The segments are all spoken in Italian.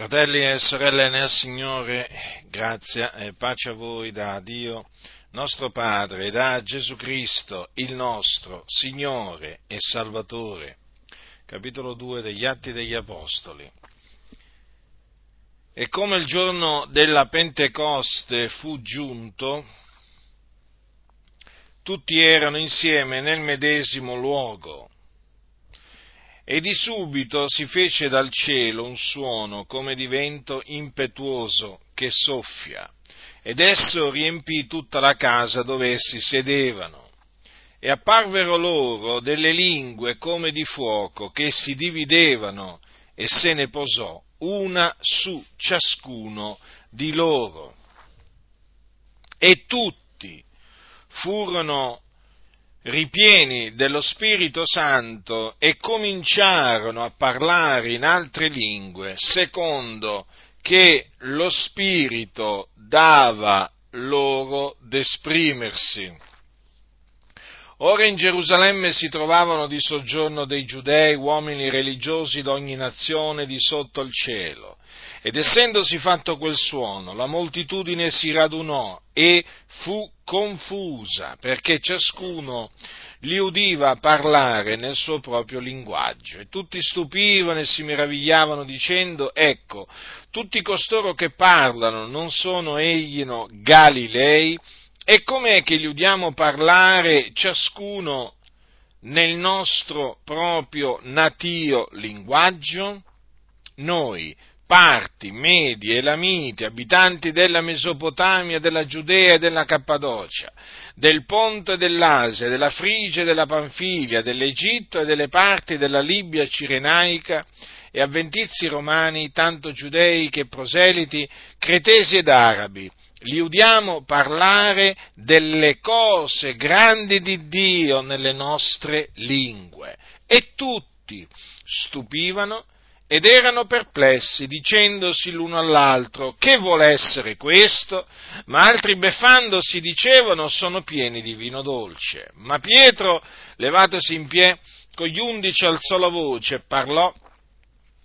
Fratelli e sorelle nel Signore, grazia e pace a voi da Dio nostro Padre e da Gesù Cristo, il nostro Signore e Salvatore. Capitolo 2 degli Atti degli Apostoli. E come il giorno della Pentecoste fu giunto, tutti erano insieme nel medesimo luogo e di subito si fece dal cielo un suono come di vento impetuoso che soffia, ed esso riempì tutta la casa dove essi sedevano. E apparvero loro delle lingue come di fuoco che si dividevano e se ne posò una su ciascuno di loro. E tutti furono ripieni dello Spirito Santo e cominciarono a parlare in altre lingue, secondo che lo Spirito dava loro d'esprimersi. Ora in Gerusalemme si trovavano di soggiorno dei giudei uomini religiosi d'ogni nazione di sotto il cielo. Ed essendosi fatto quel suono, la moltitudine si radunò e fu confusa, perché ciascuno li udiva parlare nel suo proprio linguaggio. E tutti stupivano e si meravigliavano dicendo, ecco, tutti costoro che parlano non sono egli no, Galilei? E com'è che li udiamo parlare ciascuno nel nostro proprio natio linguaggio? Noi, parti, medi, elamiti, abitanti della Mesopotamia, della Giudea e della Cappadocia, del Ponte dell'Asia, della Frigia e della Panfilia, dell'Egitto e delle parti della Libia cirenaica, e avventizi romani, tanto giudei che proseliti, cretesi ed arabi, li udiamo parlare delle cose grandi di Dio nelle nostre lingue. E tutti stupivano ed erano perplessi, dicendosi l'uno all'altro, che vuole essere questo? Ma altri beffandosi dicevano, sono pieni di vino dolce. Ma Pietro, levatosi in piedi, con gli undici alzò la voce e parlò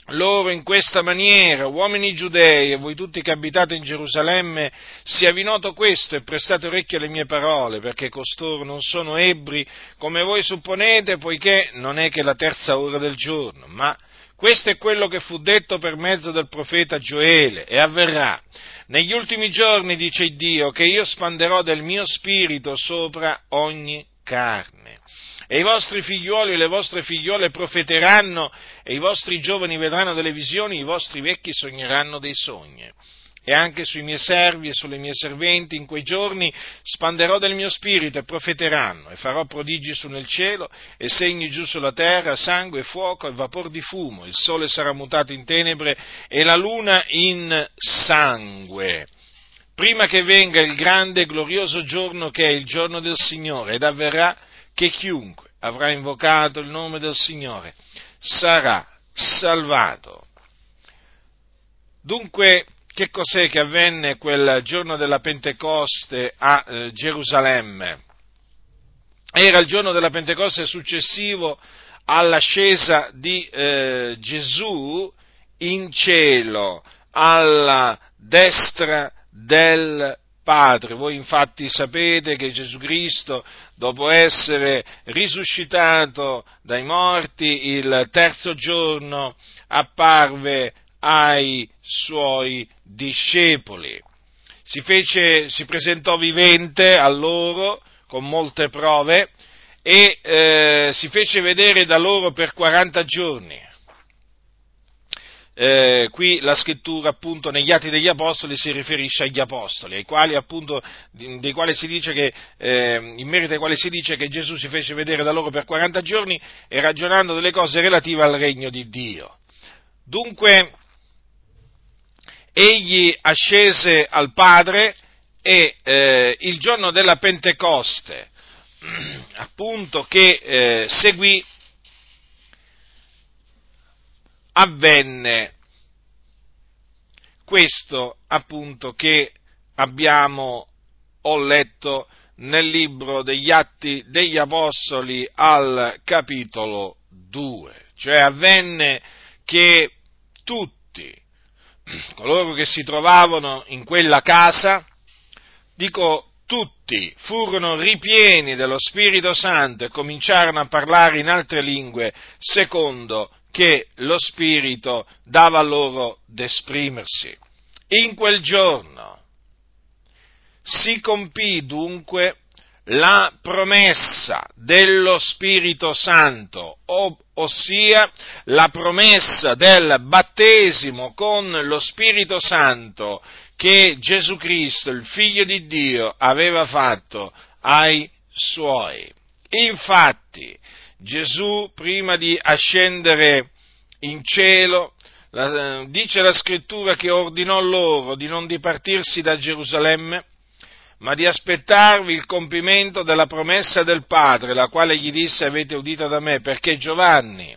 loro in questa maniera, uomini giudei e voi tutti che abitate in Gerusalemme, siavi noto questo e prestate orecchio alle mie parole, perché costoro non sono ebbri come voi supponete, poiché non è che la terza ora del giorno, ma questo è quello che fu detto per mezzo del profeta Gioele e avverrà. Negli ultimi giorni, dice Dio, che io spanderò del mio spirito sopra ogni carne. E i vostri figliuoli e le vostre figliuole profeteranno, e i vostri giovani vedranno delle visioni, i vostri vecchi sogneranno dei sogni e anche sui miei servi e sulle mie serventi in quei giorni spanderò del mio spirito e profeteranno e farò prodigi su nel cielo e segni giù sulla terra, sangue, fuoco e vapor di fumo, il sole sarà mutato in tenebre e la luna in sangue prima che venga il grande e glorioso giorno che è il giorno del Signore ed avverrà che chiunque avrà invocato il nome del Signore sarà salvato. Dunque, che cos'è che avvenne quel giorno della Pentecoste a eh, Gerusalemme? Era il giorno della Pentecoste successivo all'ascesa di eh, Gesù in cielo, alla destra del Padre. Voi infatti sapete che Gesù Cristo, dopo essere risuscitato dai morti, il terzo giorno apparve ai suoi discepoli. Si, fece, si presentò vivente a loro con molte prove e eh, si fece vedere da loro per 40 giorni. Eh, qui la scrittura appunto negli Atti degli Apostoli si riferisce agli Apostoli, ai quali appunto, dei quali si dice che, eh, in merito ai quali si dice che Gesù si fece vedere da loro per 40 giorni e ragionando delle cose relative al regno di Dio. Dunque, egli ascese al Padre e eh, il giorno della Pentecoste, appunto, che eh, seguì, avvenne questo appunto che abbiamo ho letto nel libro degli Atti degli Apostoli al capitolo 2, cioè avvenne che tutti coloro che si trovavano in quella casa, dico tutti furono ripieni dello Spirito Santo e cominciarono a parlare in altre lingue secondo che lo Spirito dava loro d'esprimersi. In quel giorno si compì dunque la promessa dello Spirito Santo, ossia la promessa del battesimo con lo Spirito Santo che Gesù Cristo, il Figlio di Dio, aveva fatto ai suoi. Infatti, Gesù, prima di ascendere in cielo, la, dice la scrittura che ordinò loro di non dipartirsi da Gerusalemme, ma di aspettarvi il compimento della promessa del Padre, la quale gli disse avete udito da me, perché Giovanni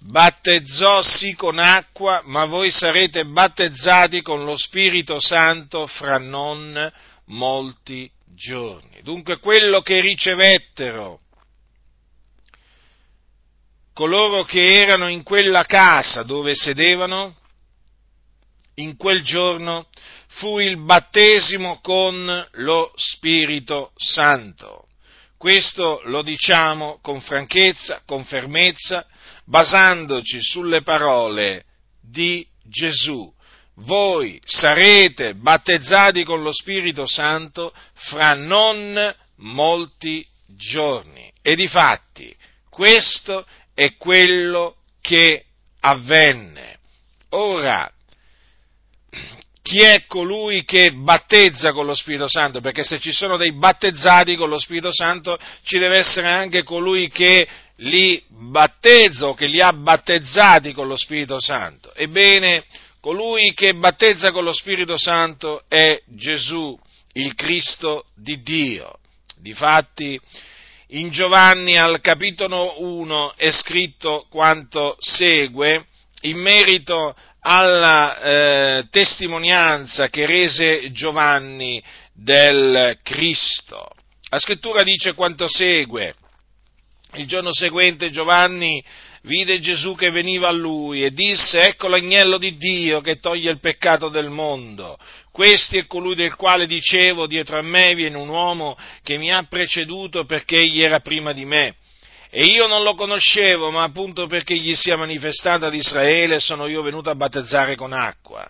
battezzò sì con acqua, ma voi sarete battezzati con lo Spirito Santo fra non molti giorni. Dunque quello che ricevettero coloro che erano in quella casa dove sedevano, in quel giorno fu il battesimo con lo Spirito Santo. Questo lo diciamo con franchezza, con fermezza, basandoci sulle parole di Gesù. Voi sarete battezzati con lo Spirito Santo fra non molti giorni. E difatti, questo è quello che avvenne. Ora, chi è colui che battezza con lo Spirito Santo? Perché se ci sono dei battezzati con lo Spirito Santo, ci deve essere anche colui che li battezza o che li ha battezzati con lo Spirito Santo. Ebbene, colui che battezza con lo Spirito Santo è Gesù, il Cristo di Dio. Difatti, in Giovanni al capitolo 1 è scritto quanto segue in merito alla eh, testimonianza che rese Giovanni del Cristo. La scrittura dice quanto segue. Il giorno seguente Giovanni vide Gesù che veniva a lui e disse, ecco l'agnello di Dio che toglie il peccato del mondo. Questi è colui del quale dicevo, dietro a me viene un uomo che mi ha preceduto perché egli era prima di me e io non lo conoscevo, ma appunto perché gli sia manifestata ad Israele sono io venuto a battezzare con acqua.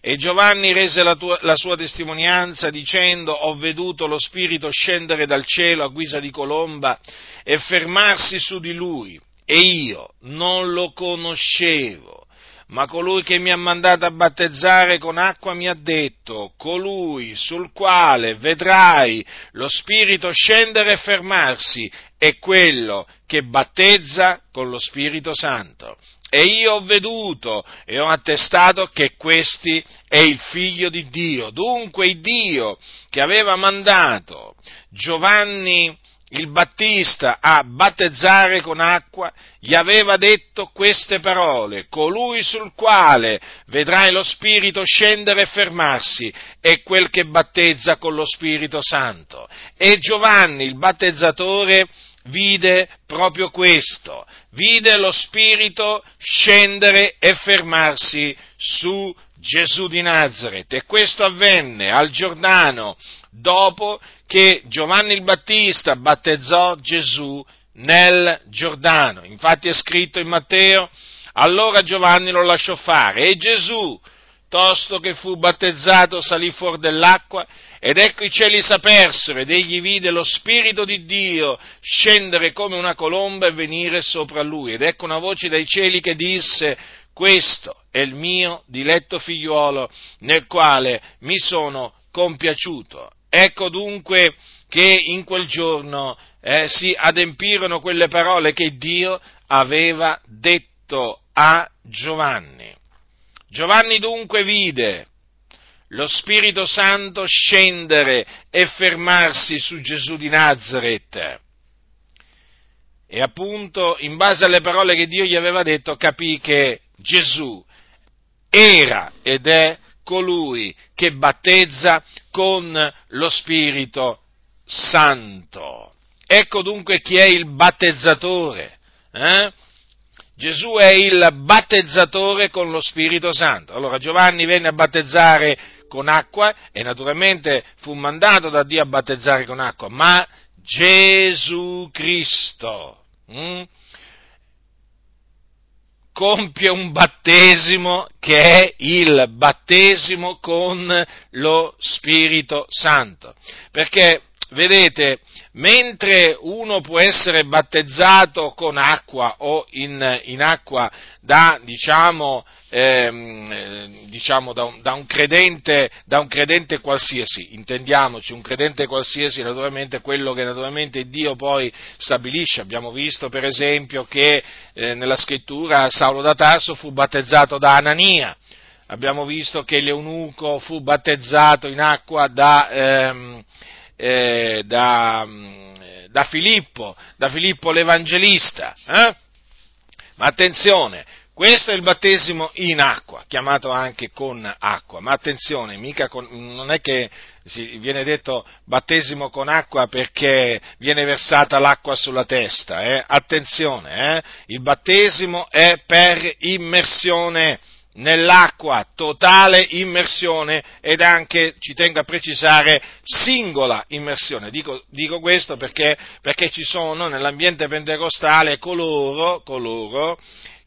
E Giovanni rese la, tua, la, sua testimonianza dicendo ho veduto lo Spirito scendere dal cielo a guisa di colomba e fermarsi su di lui e io non lo conoscevo ma colui che mi ha mandato a battezzare con acqua mi ha detto, colui sul quale vedrai lo Spirito scendere e fermarsi è quello che battezza con lo Spirito Santo. E io ho veduto e ho attestato che questi è il figlio di Dio. Dunque Dio che aveva mandato Giovanni il Battista a battezzare con acqua, gli aveva detto queste parole, colui sul quale vedrai lo Spirito scendere e fermarsi è quel che battezza con lo Spirito Santo. E Giovanni, il battezzatore, vide proprio questo, vide lo Spirito scendere e fermarsi su Gesù di Nazareth e questo avvenne al Giordano dopo che Giovanni il Battista battezzò Gesù nel Giordano. Infatti è scritto in Matteo, allora Giovanni lo lasciò fare e Gesù, tosto che fu battezzato, salì fuori dell'acqua ed ecco i cieli s'apersero ed egli vide lo Spirito di Dio scendere come una colomba e venire sopra lui. Ed ecco una voce dai cieli che disse, questo è il mio diletto figliuolo nel quale mi sono compiaciuto. Ecco dunque che in quel giorno eh, si adempirono quelle parole che Dio aveva detto a Giovanni. Giovanni dunque vide lo Spirito Santo scendere e fermarsi su Gesù di Nazareth. E appunto, in base alle parole che Dio gli aveva detto, capì che Gesù era ed è colui che battezza con lo Spirito Santo. Ecco dunque chi è il battezzatore. Eh? Gesù è il battezzatore con lo Spirito Santo. Allora Giovanni venne a battezzare con acqua e naturalmente fu mandato da Dio a battezzare con acqua, ma Gesù Cristo hm, compie un battesimo che è il battesimo con lo Spirito Santo. Perché, vedete, mentre uno può essere battezzato con acqua o in, in acqua da, diciamo, ehm, diciamo da, un, da, un credente, da, un, credente, qualsiasi, intendiamoci, un credente qualsiasi naturalmente quello che naturalmente Dio poi stabilisce. Abbiamo visto per esempio che eh, nella scrittura Saulo da Tarso fu battezzato da Anania, abbiamo visto che l'eunuco fu battezzato in acqua da... Ehm, eh, da, da, Filippo, da Filippo l'Evangelista. Eh? Ma attenzione, questo è il battesimo in acqua, chiamato anche con acqua, ma attenzione, con, non è che viene detto battesimo con acqua perché viene versata l'acqua sulla testa, eh? attenzione, eh? il battesimo è per immersione nell'acqua, totale immersione ed anche, ci tengo a precisare, singola immersione. Dico, dico questo perché, perché, ci sono nell'ambiente pentecostale coloro, coloro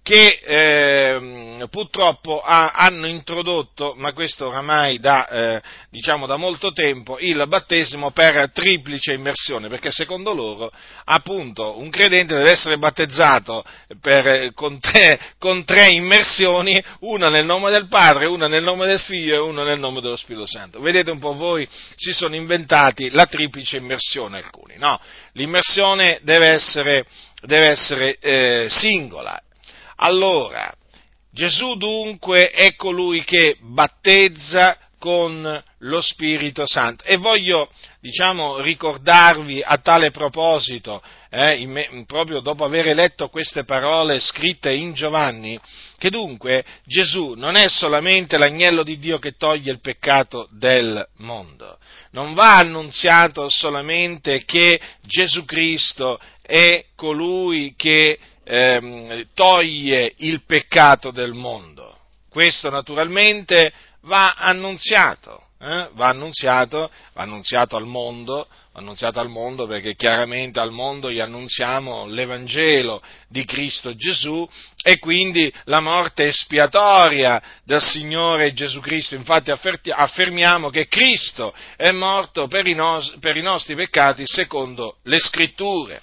che eh, purtroppo ha, hanno introdotto, ma questo oramai da, eh, diciamo da molto tempo, il battesimo per triplice immersione, perché secondo loro appunto un credente deve essere battezzato per, con, tre, con, tre, immersioni, una nel nome del Padre, una nel nome del Figlio e una nel nome dello Spirito Santo. Vedete un po' voi si sono inventati la triplice immersione alcuni, no? L'immersione deve essere, deve essere eh, singola allora, Gesù dunque è colui che battezza con lo Spirito Santo. E voglio, diciamo, ricordarvi a tale proposito, eh, in, proprio dopo aver letto queste parole scritte in Giovanni, che dunque Gesù non è solamente l'agnello di Dio che toglie il peccato del mondo, non va annunziato solamente che Gesù Cristo è colui che ehm, toglie il peccato del mondo. Questo naturalmente va annunziato, eh? va annunziato, va annunziato al mondo, annunziato al mondo perché chiaramente al mondo gli annunziamo l'Evangelo di Cristo Gesù e quindi la morte espiatoria del Signore Gesù Cristo. Infatti affermiamo che Cristo è morto per i, nos- per i nostri peccati secondo le scritture.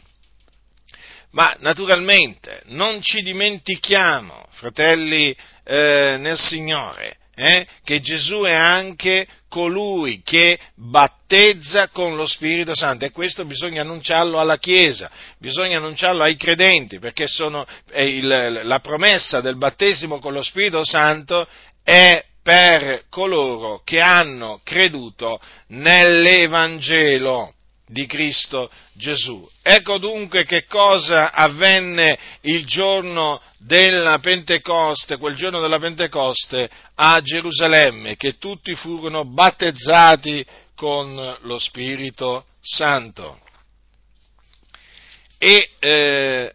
Ma naturalmente non ci dimentichiamo, fratelli eh, nel Signore, eh, che Gesù è anche colui che battezza con lo Spirito Santo e questo bisogna annunciarlo alla Chiesa, bisogna annunciarlo ai credenti perché sono, il, la promessa del battesimo con lo Spirito Santo è per coloro che hanno creduto nell'Evangelo di Cristo Gesù. Ecco dunque che cosa avvenne il giorno della Pentecoste, quel giorno della Pentecoste a Gerusalemme, che tutti furono battezzati con lo Spirito Santo. E eh,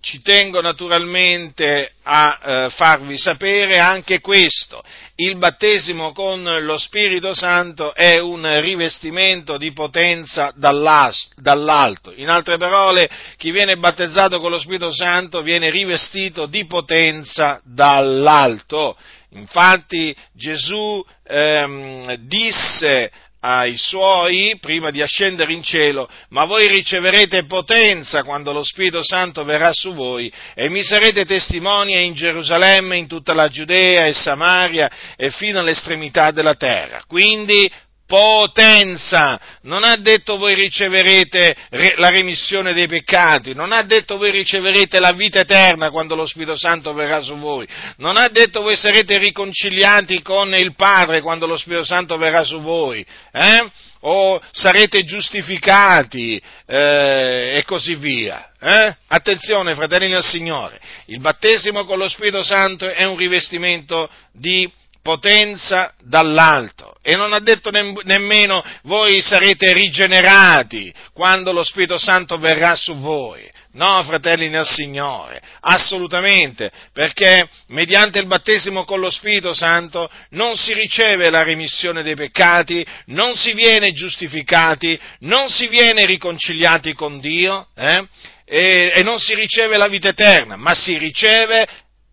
ci tengo naturalmente a eh, farvi sapere anche questo. Il battesimo con lo Spirito Santo è un rivestimento di potenza dall'alto. In altre parole, chi viene battezzato con lo Spirito Santo viene rivestito di potenza dall'alto. Infatti Gesù ehm, disse ai suoi prima di ascendere in cielo, ma voi riceverete potenza quando lo Spirito Santo verrà su voi e mi sarete testimoni in Gerusalemme, in tutta la Giudea e Samaria e fino all'estremità della terra. Quindi potenza, non ha detto voi riceverete la remissione dei peccati, non ha detto voi riceverete la vita eterna quando lo Spirito Santo verrà su voi, non ha detto voi sarete riconciliati con il Padre quando lo Spirito Santo verrà su voi, eh? o sarete giustificati eh, e così via. Eh? Attenzione, fratelli del Signore, il battesimo con lo Spirito Santo è un rivestimento di potenza dall'alto e non ha detto nemmeno voi sarete rigenerati quando lo Spirito Santo verrà su voi. No, fratelli nel Signore, assolutamente, perché mediante il battesimo con lo Spirito Santo non si riceve la remissione dei peccati, non si viene giustificati, non si viene riconciliati con Dio eh? e, e, non si riceve la vita eterna, ma si riceve,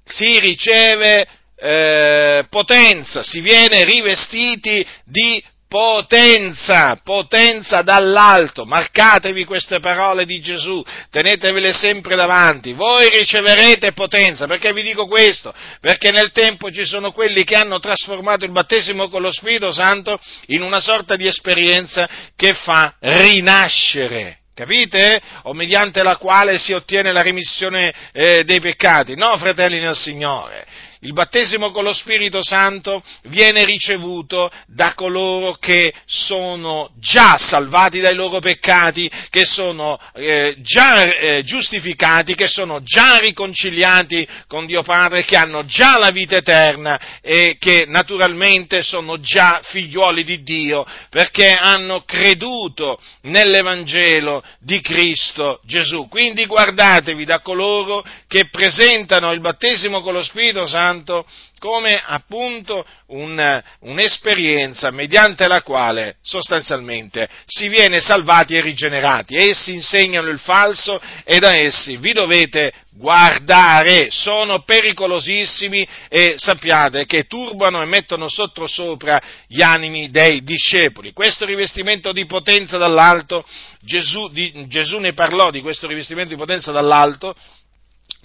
si riceve eh, potenza, si viene rivestiti di potenza, potenza dall'alto. Marcatevi queste parole di Gesù, tenetevele sempre davanti. Voi riceverete potenza. Perché vi dico questo? Perché nel tempo ci sono quelli che hanno trasformato il battesimo con lo Spirito Santo in una sorta di esperienza che fa rinascere. Capite? O mediante la quale si ottiene la remissione eh, dei peccati. No, fratelli nel Signore il battesimo con lo Spirito Santo viene ricevuto da coloro che sono già salvati dai loro peccati, che sono eh, già eh, giustificati, che sono già riconciliati con Dio Padre, che hanno già la vita eterna e che naturalmente sono già figliuoli di Dio perché hanno creduto nell'Evangelo di Cristo Gesù. Quindi guardatevi da coloro che presentano il battesimo con lo Spirito Santo Santo come appunto un, un'esperienza mediante la quale sostanzialmente si viene salvati e rigenerati. Essi insegnano il falso e da essi vi dovete guardare, sono pericolosissimi e sappiate che turbano e mettono sottosopra gli animi dei discepoli. Questo rivestimento di potenza dall'alto, Gesù, di, Gesù ne parlò di questo rivestimento di potenza dall'alto,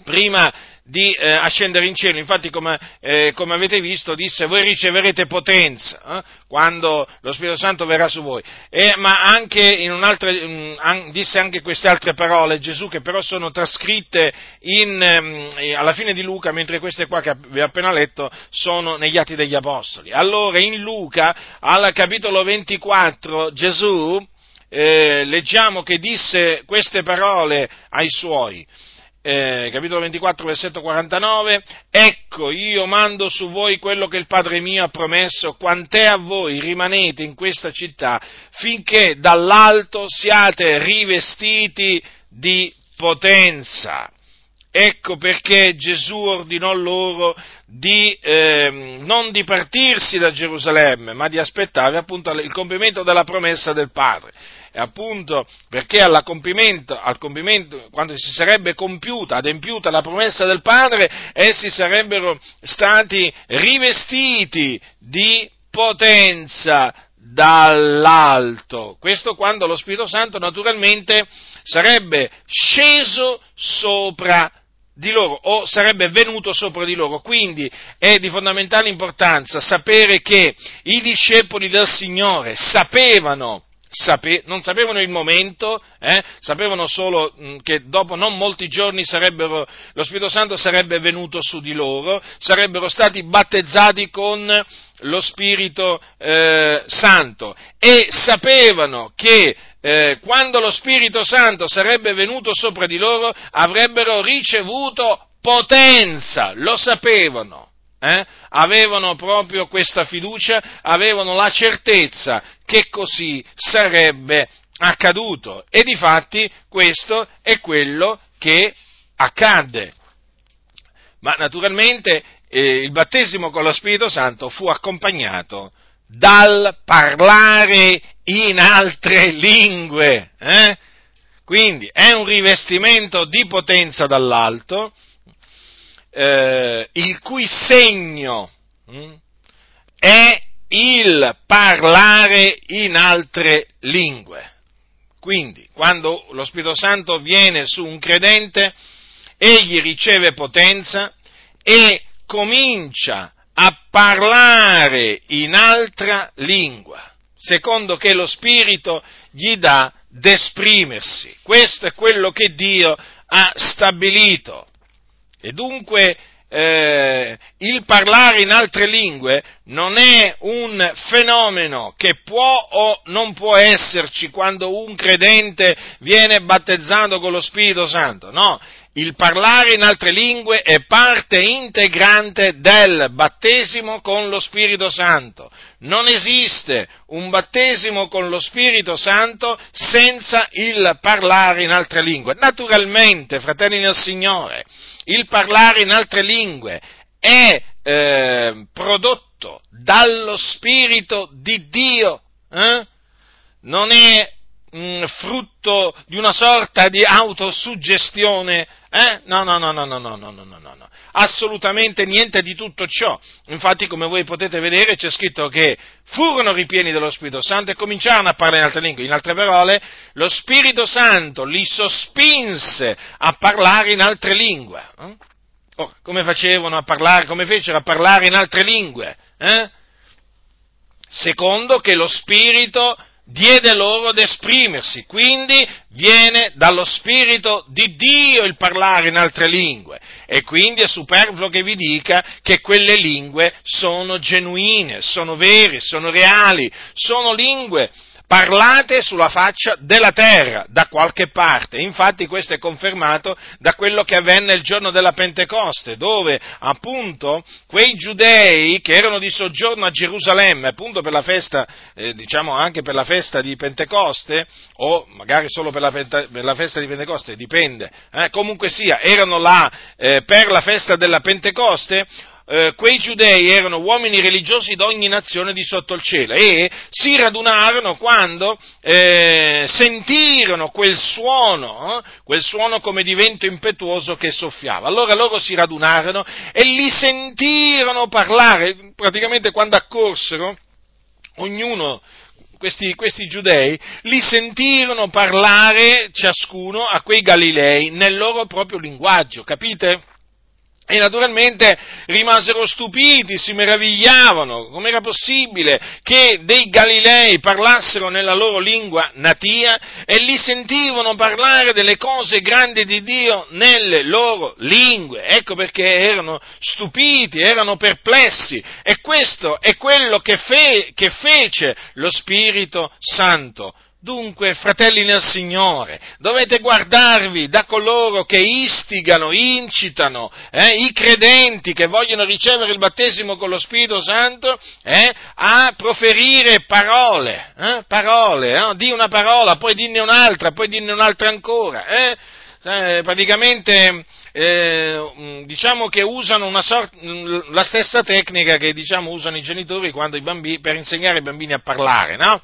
prima di eh, ascendere in cielo. Infatti, come, eh, come, avete visto, disse voi riceverete potenza eh, quando lo Spirito Santo verrà su voi. E, ma anche in un'altra, mh, an, disse anche queste altre parole Gesù, che però sono trascritte in, mh, alla fine di Luca, mentre queste qua che vi ho appena letto sono negli Atti degli Apostoli. Allora, in Luca, al capitolo 24, Gesù, eh, leggiamo che disse queste parole ai suoi eh, capitolo 24, versetto 49, ecco io mando su voi quello che il Padre mio ha promesso, quant'è a voi rimanete in questa città finché dall'alto siate rivestiti di potenza. Ecco perché Gesù ordinò loro di, eh, non di partirsi da Gerusalemme, ma di aspettare appunto il compimento della promessa del Padre appunto perché al compimento, quando si sarebbe compiuta, adempiuta la promessa del Padre, essi sarebbero stati rivestiti di potenza dall'alto. Questo quando lo Spirito Santo naturalmente sarebbe sceso sopra di loro o sarebbe venuto sopra di loro. Quindi è di fondamentale importanza sapere che i discepoli del Signore sapevano Sape- non sapevano il momento, eh? sapevano solo mh, che dopo non molti giorni lo Spirito Santo sarebbe venuto su di loro, sarebbero stati battezzati con lo Spirito eh, Santo e sapevano che eh, quando lo Spirito Santo sarebbe venuto sopra di loro avrebbero ricevuto potenza, lo sapevano eh, avevano proprio questa fiducia, avevano la certezza che così sarebbe accaduto. E difatti questo è quello che accadde. Ma naturalmente eh, il battesimo con lo Spirito Santo fu accompagnato dal parlare in altre lingue. Eh? Quindi è un rivestimento di potenza dall'alto, eh, il cui segno mh, hm, è il parlare in altre lingue. Quindi, quando lo Spirito Santo viene su un credente, egli riceve potenza e comincia a parlare in altra lingua, secondo che lo Spirito gli dà d'esprimersi. Questo è quello che Dio ha stabilito. E dunque eh, il parlare in altre lingue non è un fenomeno che può o non può esserci quando un credente viene battezzato con lo Spirito Santo, no, il parlare in altre lingue è parte integrante del battesimo con lo Spirito Santo. Non esiste un battesimo con lo Spirito Santo senza il parlare in altre lingue. Naturalmente, fratelli del Signore, il parlare in altre lingue è eh, prodotto dallo Spirito di Dio. Eh? Non è mh, frutto di una sorta di autosuggestione, eh? No, no, no, no, no, no, no, no, no, no, assolutamente niente di tutto ciò. Infatti, come voi potete vedere, c'è scritto che furono ripieni dello Spirito Santo e cominciarono a parlare in altre lingue. In altre parole, lo Spirito Santo li sospinse a parlare in altre lingue. Eh? Oh, come facevano a parlare, come fecero a parlare in altre lingue? Eh? Secondo che lo Spirito diede loro ad esprimersi, quindi viene dallo Spirito di Dio il parlare in altre lingue. E quindi è superfluo che vi dica che quelle lingue sono genuine, sono vere, sono reali, sono lingue parlate sulla faccia della terra, da qualche parte. Infatti questo è confermato da quello che avvenne il giorno della Pentecoste, dove appunto quei giudei che erano di soggiorno a Gerusalemme, appunto per la festa, eh, diciamo anche per la festa di Pentecoste, o magari solo per la, per la festa di Pentecoste, dipende, eh, comunque sia, erano là eh, per la festa della Pentecoste, eh, quei giudei erano uomini religiosi di ogni nazione di sotto il cielo e si radunarono quando eh, sentirono quel suono, eh, quel suono come di vento impetuoso che soffiava. Allora loro si radunarono e li sentirono parlare, praticamente quando accorsero, ognuno questi, questi, giudei li sentirono parlare ciascuno a quei Galilei nel loro proprio linguaggio, capite? E naturalmente rimasero stupiti, si meravigliavano, com'era possibile che dei Galilei parlassero nella loro lingua natia e li sentivano parlare delle cose grandi di Dio nelle loro lingue. Ecco perché erano stupiti, erano perplessi. E questo è quello che, fe- che fece lo Spirito Santo Dunque, fratelli nel Signore, dovete guardarvi da coloro che istigano, incitano eh, i credenti che vogliono ricevere il battesimo con lo Spirito Santo eh, a proferire parole, eh, parole, no? di una parola, poi dinne un'altra, poi dinne un'altra ancora. Eh. Eh, praticamente eh, diciamo che usano sorta, la stessa tecnica che diciamo, usano i genitori i bambini, per insegnare ai bambini a parlare, no?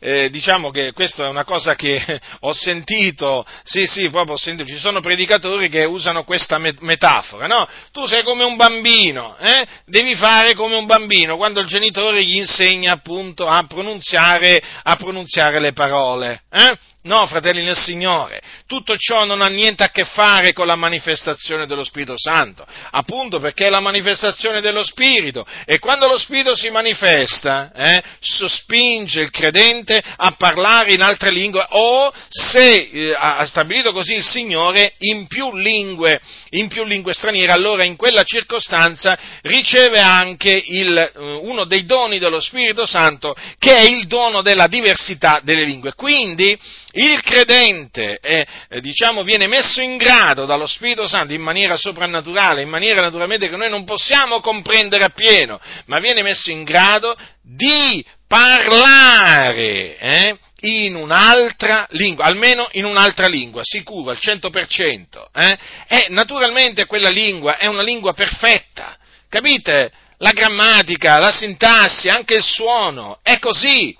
Eh, diciamo che questa è una cosa che ho sentito, sì sì, proprio ho sentito, ci sono predicatori che usano questa metafora, no? Tu sei come un bambino, eh? devi fare come un bambino quando il genitore gli insegna appunto a pronunziare, a pronunziare le parole, eh? No, fratelli nel Signore, tutto ciò non ha niente a che fare con la manifestazione dello Spirito Santo, appunto perché è la manifestazione dello Spirito e quando lo Spirito si manifesta, eh, sospinge il credente a parlare in altre lingue o se eh, ha stabilito così il Signore in più lingue, in più lingue straniere, allora in quella circostanza riceve anche il, eh, uno dei doni dello Spirito Santo che è il dono della diversità delle lingue. Quindi il credente è, eh, diciamo, viene messo in grado dallo Spirito Santo in maniera soprannaturale, in maniera naturalmente che noi non possiamo comprendere appieno, ma viene messo in grado di parlare eh, in un'altra lingua, almeno in un'altra lingua, sicuro, al 100%. Eh? E naturalmente quella lingua è una lingua perfetta, capite? La grammatica, la sintassi, anche il suono, è così.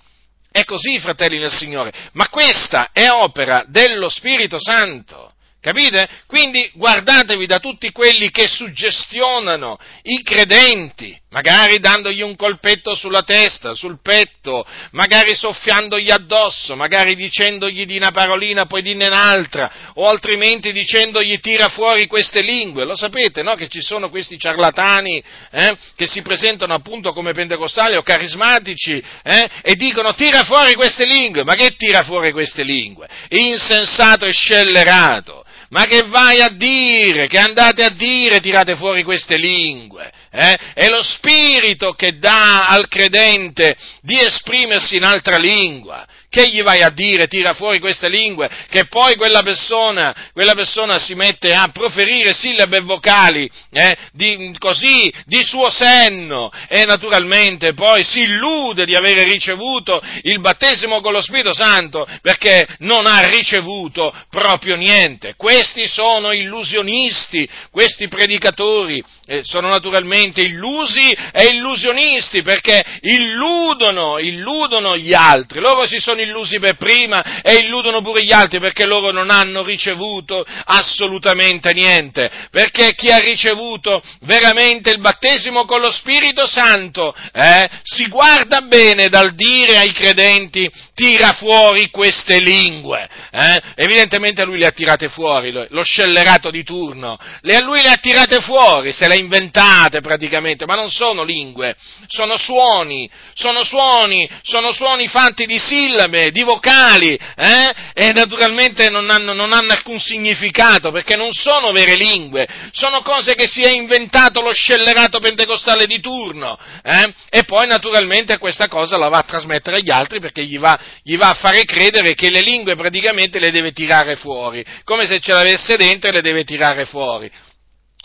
È così, fratelli nel Signore, ma questa è opera dello Spirito Santo. Capite? Quindi guardatevi da tutti quelli che suggestionano i credenti, magari dandogli un colpetto sulla testa, sul petto, magari soffiandogli addosso, magari dicendogli di una parolina poi di un'altra, o altrimenti dicendogli tira fuori queste lingue. Lo sapete, no? Che ci sono questi ciarlatani eh, che si presentano appunto come pentecostali o carismatici eh, e dicono tira fuori queste lingue. Ma che tira fuori queste lingue? Insensato e scellerato ma che vai a dire? Che andate a dire? Tirate fuori queste lingue. Eh? È lo Spirito che dà al credente di esprimersi in altra lingua. Che gli vai a dire? Tira fuori queste lingue, che poi quella persona, quella persona si mette a proferire sillabe vocali, eh, di, così, di suo senno, e naturalmente poi si illude di avere ricevuto il battesimo con lo Spirito Santo, perché non ha ricevuto proprio niente. Questi sono illusionisti, questi predicatori, eh, sono naturalmente illusi e illusionisti, perché illudono, illudono gli altri, loro si sono illusi per prima e illudono pure gli altri perché loro non hanno ricevuto assolutamente niente, perché chi ha ricevuto veramente il battesimo con lo Spirito Santo eh, si guarda bene dal dire ai credenti tira fuori queste lingue, eh? evidentemente lui le ha tirate fuori, lo scellerato di turno, le, lui le ha tirate fuori, se le ha inventate praticamente, ma non sono lingue, sono suoni, sono suoni, sono suoni fatti di sillabe, di vocali, eh? e naturalmente non hanno, non hanno alcun significato, perché non sono vere lingue, sono cose che si è inventato lo scellerato pentecostale di turno, eh? e poi naturalmente questa cosa la va a trasmettere agli altri perché gli va, gli va a fare credere che le lingue praticamente le deve tirare fuori, come se ce l'avesse dentro e le deve tirare fuori.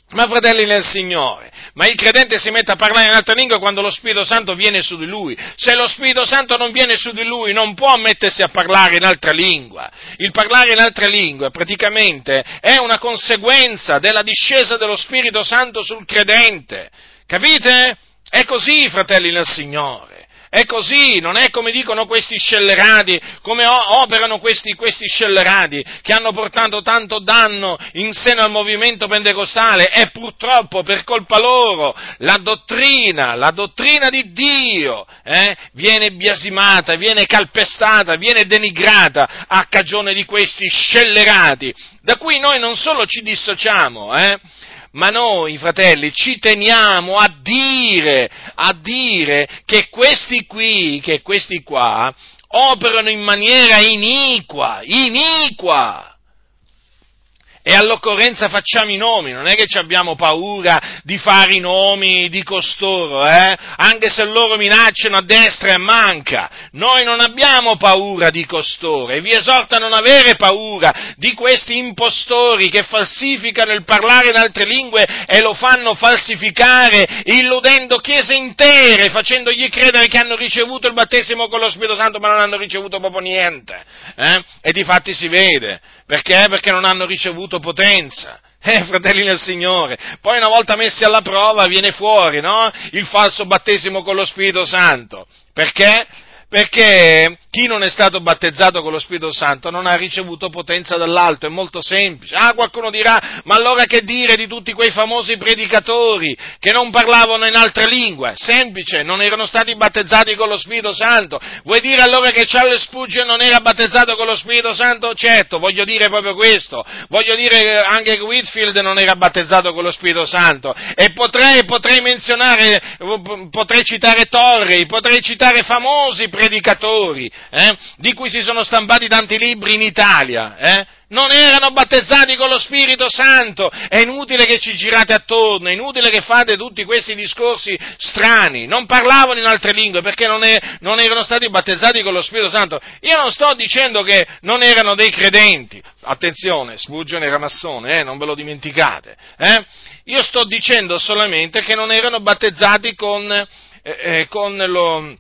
Ma fratelli nel Signore, ma il credente si mette a parlare in altra lingua quando lo Spirito Santo viene su di lui. Se lo Spirito Santo non viene su di lui, non può mettersi a parlare in altra lingua. Il parlare in altra lingua praticamente è una conseguenza della discesa dello Spirito Santo sul credente. Capite? È così, fratelli nel Signore. È così, non è come dicono questi scellerati, come operano questi, questi scellerati che hanno portato tanto danno in seno al movimento pentecostale e purtroppo per colpa loro la dottrina, la dottrina di Dio eh, viene biasimata, viene calpestata, viene denigrata a cagione di questi scellerati, da cui noi non solo ci dissociamo, eh, ma noi, fratelli, ci teniamo a dire, a dire che questi qui, che questi qua, operano in maniera iniqua, iniqua e all'occorrenza facciamo i nomi, non è che abbiamo paura di fare i nomi di costoro, eh? anche se loro minacciano a destra e a manca, noi non abbiamo paura di costoro e vi esorto a non avere paura di questi impostori che falsificano il parlare in altre lingue e lo fanno falsificare illudendo chiese intere, facendogli credere che hanno ricevuto il battesimo con lo Spirito Santo ma non hanno ricevuto proprio niente, eh? e di fatti si vede, perché? Perché non hanno ricevuto potenza. Eh, fratelli del Signore, poi una volta messi alla prova viene fuori, no? Il falso battesimo con lo Spirito Santo. Perché? Perché chi non è stato battezzato con lo Spirito Santo non ha ricevuto potenza dall'alto, è molto semplice. Ah, qualcuno dirà, ma allora che dire di tutti quei famosi predicatori che non parlavano in altre lingue? Semplice, non erano stati battezzati con lo Spirito Santo. Vuoi dire allora che Charles Spurgeon non era battezzato con lo Spirito Santo? Certo, voglio dire proprio questo. Voglio dire che anche Whitfield non era battezzato con lo Spirito Santo. E potrei, potrei menzionare, potrei citare Torrey, potrei citare famosi predicatori eh, di cui si sono stampati tanti libri in Italia, eh, non erano battezzati con lo Spirito Santo. È inutile che ci girate attorno, è inutile che fate tutti questi discorsi strani. Non parlavano in altre lingue perché non, è, non erano stati battezzati con lo Spirito Santo. Io non sto dicendo che non erano dei credenti. Attenzione, Spurgeon era massone, eh, non ve lo dimenticate. Eh? Io sto dicendo solamente che non erano battezzati con, eh, eh con lo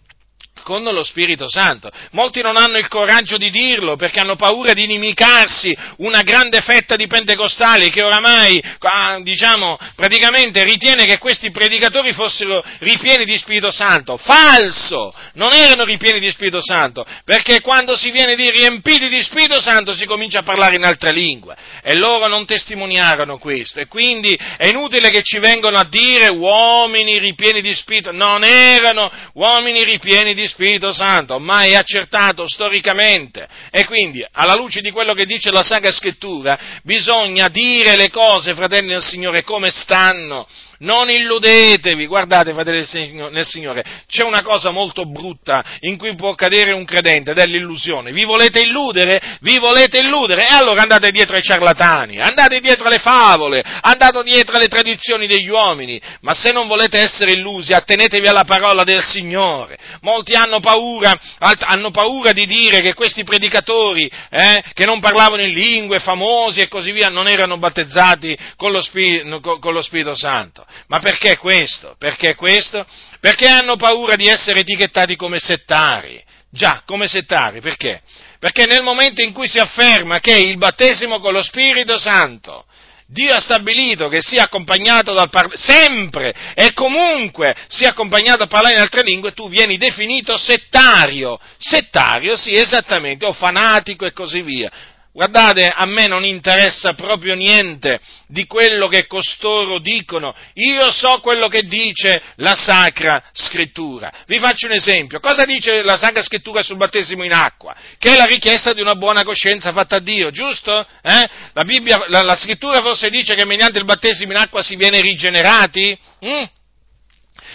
con lo Spirito Santo. Molti non hanno il coraggio di dirlo perché hanno paura di inimicarsi una grande fetta di pentecostali che oramai, ah, diciamo, praticamente ritiene che questi predicatori fossero ripieni di Spirito Santo. Falso! Non erano ripieni di Spirito Santo, perché quando si viene di riempiti di Spirito Santo si comincia a parlare in altre lingue e loro non testimoniarono questo e quindi è inutile che ci vengano a dire uomini ripieni di Spirito, non erano uomini ripieni di Spirito Spirito Santo, ma è accertato storicamente. E quindi, alla luce di quello che dice la Sacra Scrittura, bisogna dire le cose, fratelli del Signore, come stanno non illudetevi, guardate fratelli nel Signore, c'è una cosa molto brutta in cui può cadere un credente ed è l'illusione. Vi volete illudere? Vi volete illudere? E allora andate dietro ai ciarlatani, andate dietro alle favole, andate dietro alle tradizioni degli uomini, ma se non volete essere illusi, attenetevi alla parola del Signore. Molti hanno paura, hanno paura di dire che questi predicatori, eh, che non parlavano in lingue, famosi e così via, non erano battezzati con lo, Spirito, con lo Spirito Santo. Ma perché questo? Perché questo? Perché hanno paura di essere etichettati come settari. Già, come settari, perché? Perché nel momento in cui si afferma che il battesimo con lo Spirito Santo Dio ha stabilito che sia accompagnato dal parlare, sempre e comunque sia accompagnato a parlare in altre lingue, tu vieni definito settario. Settario, sì, esattamente, o fanatico e così via. Guardate, a me non interessa proprio niente di quello che costoro dicono, io so quello che dice la Sacra Scrittura. Vi faccio un esempio, cosa dice la Sacra Scrittura sul battesimo in acqua? Che è la richiesta di una buona coscienza fatta a Dio, giusto? Eh? La, Bibbia, la, la Scrittura forse dice che mediante il battesimo in acqua si viene rigenerati? Mm?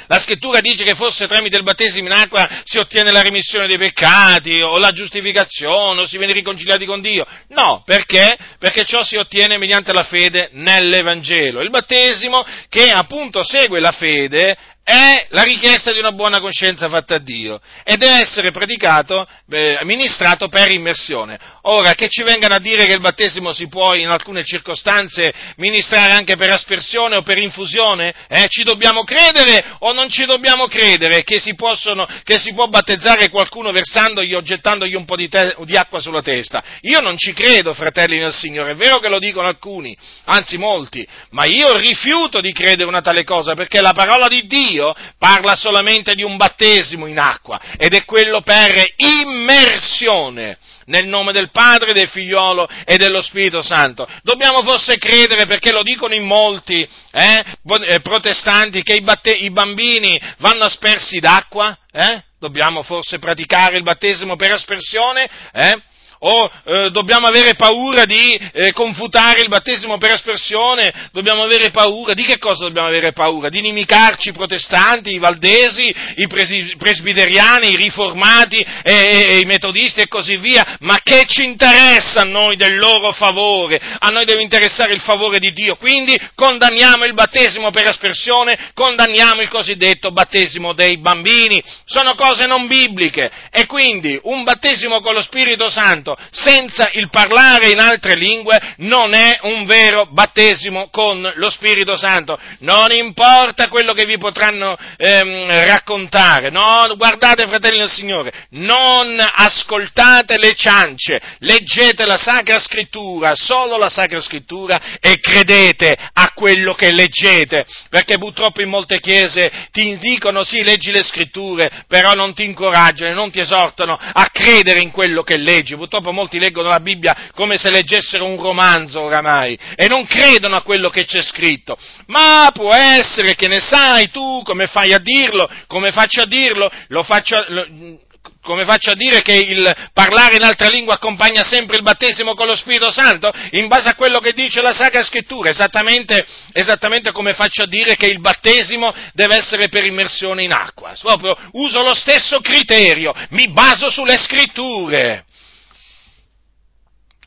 La scrittura dice che forse tramite il battesimo in acqua si ottiene la remissione dei peccati o la giustificazione o si viene riconciliati con Dio. No, perché? Perché ciò si ottiene mediante la fede nell'Evangelo. Il battesimo che appunto segue la fede è la richiesta di una buona coscienza fatta a Dio e deve essere predicato, eh, ministrato per immersione. Ora, che ci vengano a dire che il battesimo si può in alcune circostanze ministrare anche per aspersione o per infusione? Eh, ci dobbiamo credere o non ci dobbiamo credere che si, possono, che si può battezzare qualcuno versandogli o gettandogli un po' di, te, di acqua sulla testa? Io non ci credo, fratelli del Signore, è vero che lo dicono alcuni, anzi molti, ma io rifiuto di credere una tale cosa perché la parola di Dio Dio parla solamente di un battesimo in acqua ed è quello per immersione nel nome del Padre, del Figliolo e dello Spirito Santo. Dobbiamo forse credere, perché lo dicono in molti eh, eh protestanti, che i, batte- i, bambini vanno aspersi d'acqua? Eh? Dobbiamo forse praticare il battesimo per aspersione? Eh? O eh, dobbiamo avere paura di eh, confutare il battesimo per aspersione, dobbiamo avere paura, di che cosa dobbiamo avere paura? Di inimicarci i protestanti, i valdesi, i presi, presbiteriani, i riformati e, e, e, i metodisti e così via, ma che ci interessa a noi del loro favore? A noi deve interessare il favore di Dio, quindi condanniamo il battesimo per aspersione, condanniamo il cosiddetto battesimo dei bambini, sono cose non bibliche e quindi un battesimo con lo Spirito Santo Santo senza il parlare in altre lingue non è un vero battesimo con lo Spirito Santo. Non importa quello che vi potranno ehm, raccontare, no, guardate fratelli del Signore, non ascoltate le ciance, leggete la Sacra Scrittura, solo la Sacra Scrittura e credete a quello che leggete, perché purtroppo in molte chiese ti dicono sì, leggi le Scritture, però non ti incoraggiano, non ti esortano a credere in quello che leggi. Purtroppo purtroppo molti leggono la Bibbia come se leggessero un romanzo oramai e non credono a quello che c'è scritto. Ma può essere che ne sai tu come fai a dirlo, come faccio a dirlo, lo faccio, lo, come faccio a dire che il parlare in altra lingua accompagna sempre il battesimo con lo Spirito Santo? In base a quello che dice la Sacra Scrittura, esattamente, esattamente come faccio a dire che il battesimo deve essere per immersione in acqua. Proprio uso lo stesso criterio, mi baso sulle Scritture.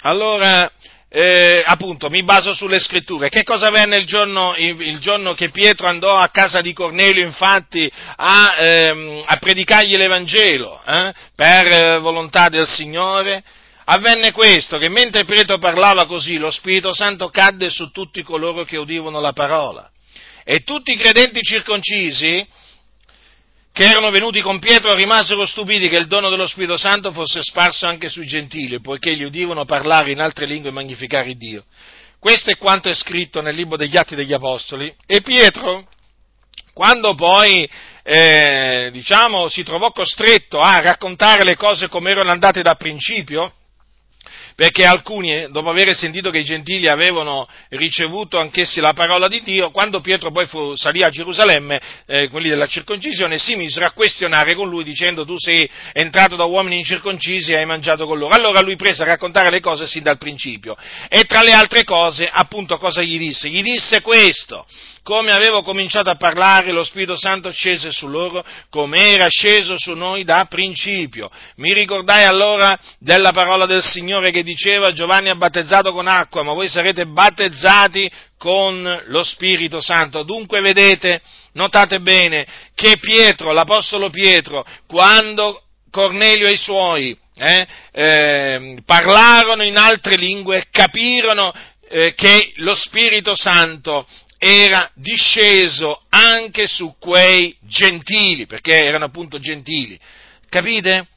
Allora, eh, appunto, mi baso sulle scritture. Che cosa avvenne il giorno, il giorno che Pietro andò a casa di Cornelio, infatti, a, ehm, a predicargli l'Evangelo, eh, per eh, volontà del Signore? Avvenne questo, che mentre Pietro parlava così, lo Spirito Santo cadde su tutti coloro che udivano la parola. E tutti i credenti circoncisi, che erano venuti con Pietro rimasero stupiti che il dono dello Spirito Santo fosse sparso anche sui gentili, poiché gli udivano parlare in altre lingue e magnificare Dio. Questo è quanto è scritto nel libro degli Atti degli Apostoli. E Pietro, quando poi eh, diciamo, si trovò costretto a raccontare le cose come erano andate da principio, perché alcuni, dopo aver sentito che i gentili avevano ricevuto anch'essi la parola di Dio, quando Pietro poi fu, salì a Gerusalemme, eh, quelli della circoncisione, si misero a questionare con lui dicendo tu sei entrato da uomini incirconcisi e hai mangiato con loro. Allora lui prese a raccontare le cose sin dal principio e tra le altre cose, appunto, cosa gli disse? Gli disse questo, come avevo cominciato a parlare, lo Spirito Santo scese su loro, come era sceso su noi da principio. Mi ricordai allora della parola del Signore che diceva Giovanni ha battezzato con acqua, ma voi sarete battezzati con lo Spirito Santo. Dunque vedete, notate bene, che Pietro, l'Apostolo Pietro, quando Cornelio e i suoi eh, eh, parlarono in altre lingue, capirono eh, che lo Spirito Santo era disceso anche su quei gentili, perché erano appunto gentili. Capite?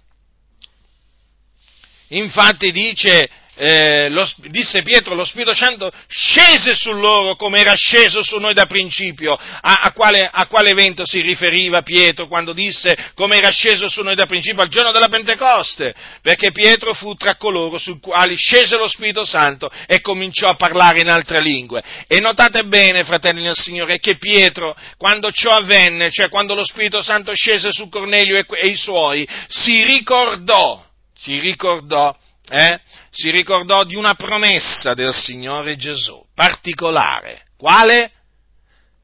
Infatti dice eh, lo, disse Pietro, lo Spirito Santo scese su loro come era sceso su noi da principio. A, a, quale, a, quale, evento si riferiva Pietro quando disse come era sceso su noi da principio? Al giorno della Pentecoste, perché Pietro fu tra coloro sui quali scese lo Spirito Santo e cominciò a parlare in altre lingue. E notate bene, fratelli del Signore, che Pietro, quando ciò avvenne, cioè quando lo Spirito Santo scese su Cornelio e, e i suoi, si ricordò, si ricordò eh, si ricordò di una promessa del Signore Gesù, particolare. Quale?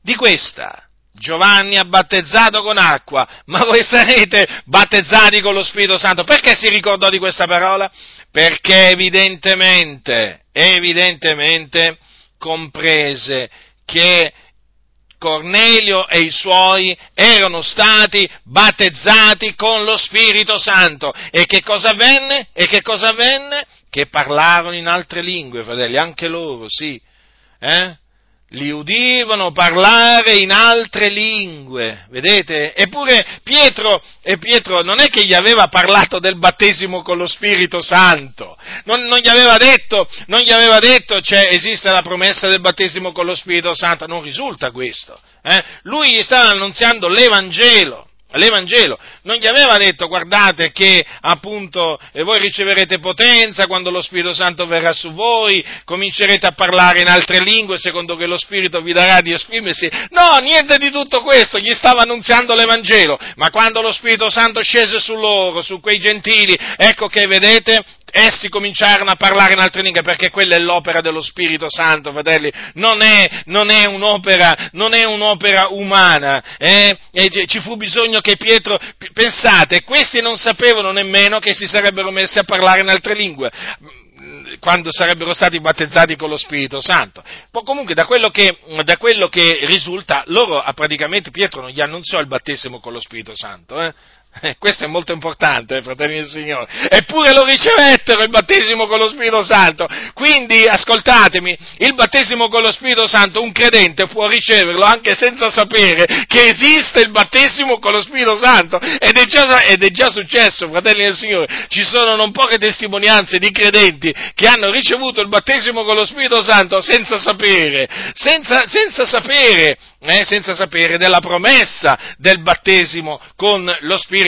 Di questa. Giovanni ha battezzato con acqua, ma voi sarete battezzati con lo Spirito Santo. Perché si ricordò di questa parola? Perché evidentemente, evidentemente comprese che Cornelio e i suoi erano stati battezzati con lo Spirito Santo. E che cosa avvenne? E che cosa avvenne? Che parlarono in altre lingue, fratelli, anche loro, sì. Eh? Li udivano parlare in altre lingue, vedete? Eppure Pietro, Pietro non è che gli aveva parlato del battesimo con lo Spirito Santo, non, non gli aveva detto, non gli aveva detto cioè, esiste la promessa del battesimo con lo Spirito Santo, non risulta questo. Eh? Lui gli stava annunziando l'Evangelo l'Evangelo, non gli aveva detto guardate che appunto eh, voi riceverete potenza quando lo Spirito Santo verrà su voi, comincerete a parlare in altre lingue secondo che lo Spirito vi darà di esprimersi. No, niente di tutto questo, gli stava annunziando l'Evangelo, ma quando lo Spirito Santo scese su loro, su quei gentili, ecco che vedete, essi cominciarono a parlare in altre lingue perché quella è l'opera dello Spirito Santo, fratelli, non è, non è, un'opera, non è un'opera, umana, eh? ci fu bisogno che Pietro, pensate, questi non sapevano nemmeno che si sarebbero messi a parlare in altre lingue quando sarebbero stati battezzati con lo Spirito Santo. Poi comunque da quello, che, da quello che risulta, loro praticamente Pietro non gli annunziò il battesimo con lo Spirito Santo, eh? Eh, questo è molto importante, eh, fratelli del Signore. Eppure lo ricevettero il battesimo con lo Spirito Santo. Quindi, ascoltatemi, il battesimo con lo Spirito Santo, un credente può riceverlo anche senza sapere che esiste il battesimo con lo Spirito Santo. Ed è già, ed è già successo, fratelli del Signore. Ci sono non poche testimonianze di credenti che hanno ricevuto il battesimo con lo Spirito Santo senza sapere, senza, senza sapere eh, senza sapere della promessa del battesimo con lo Spirito Santo.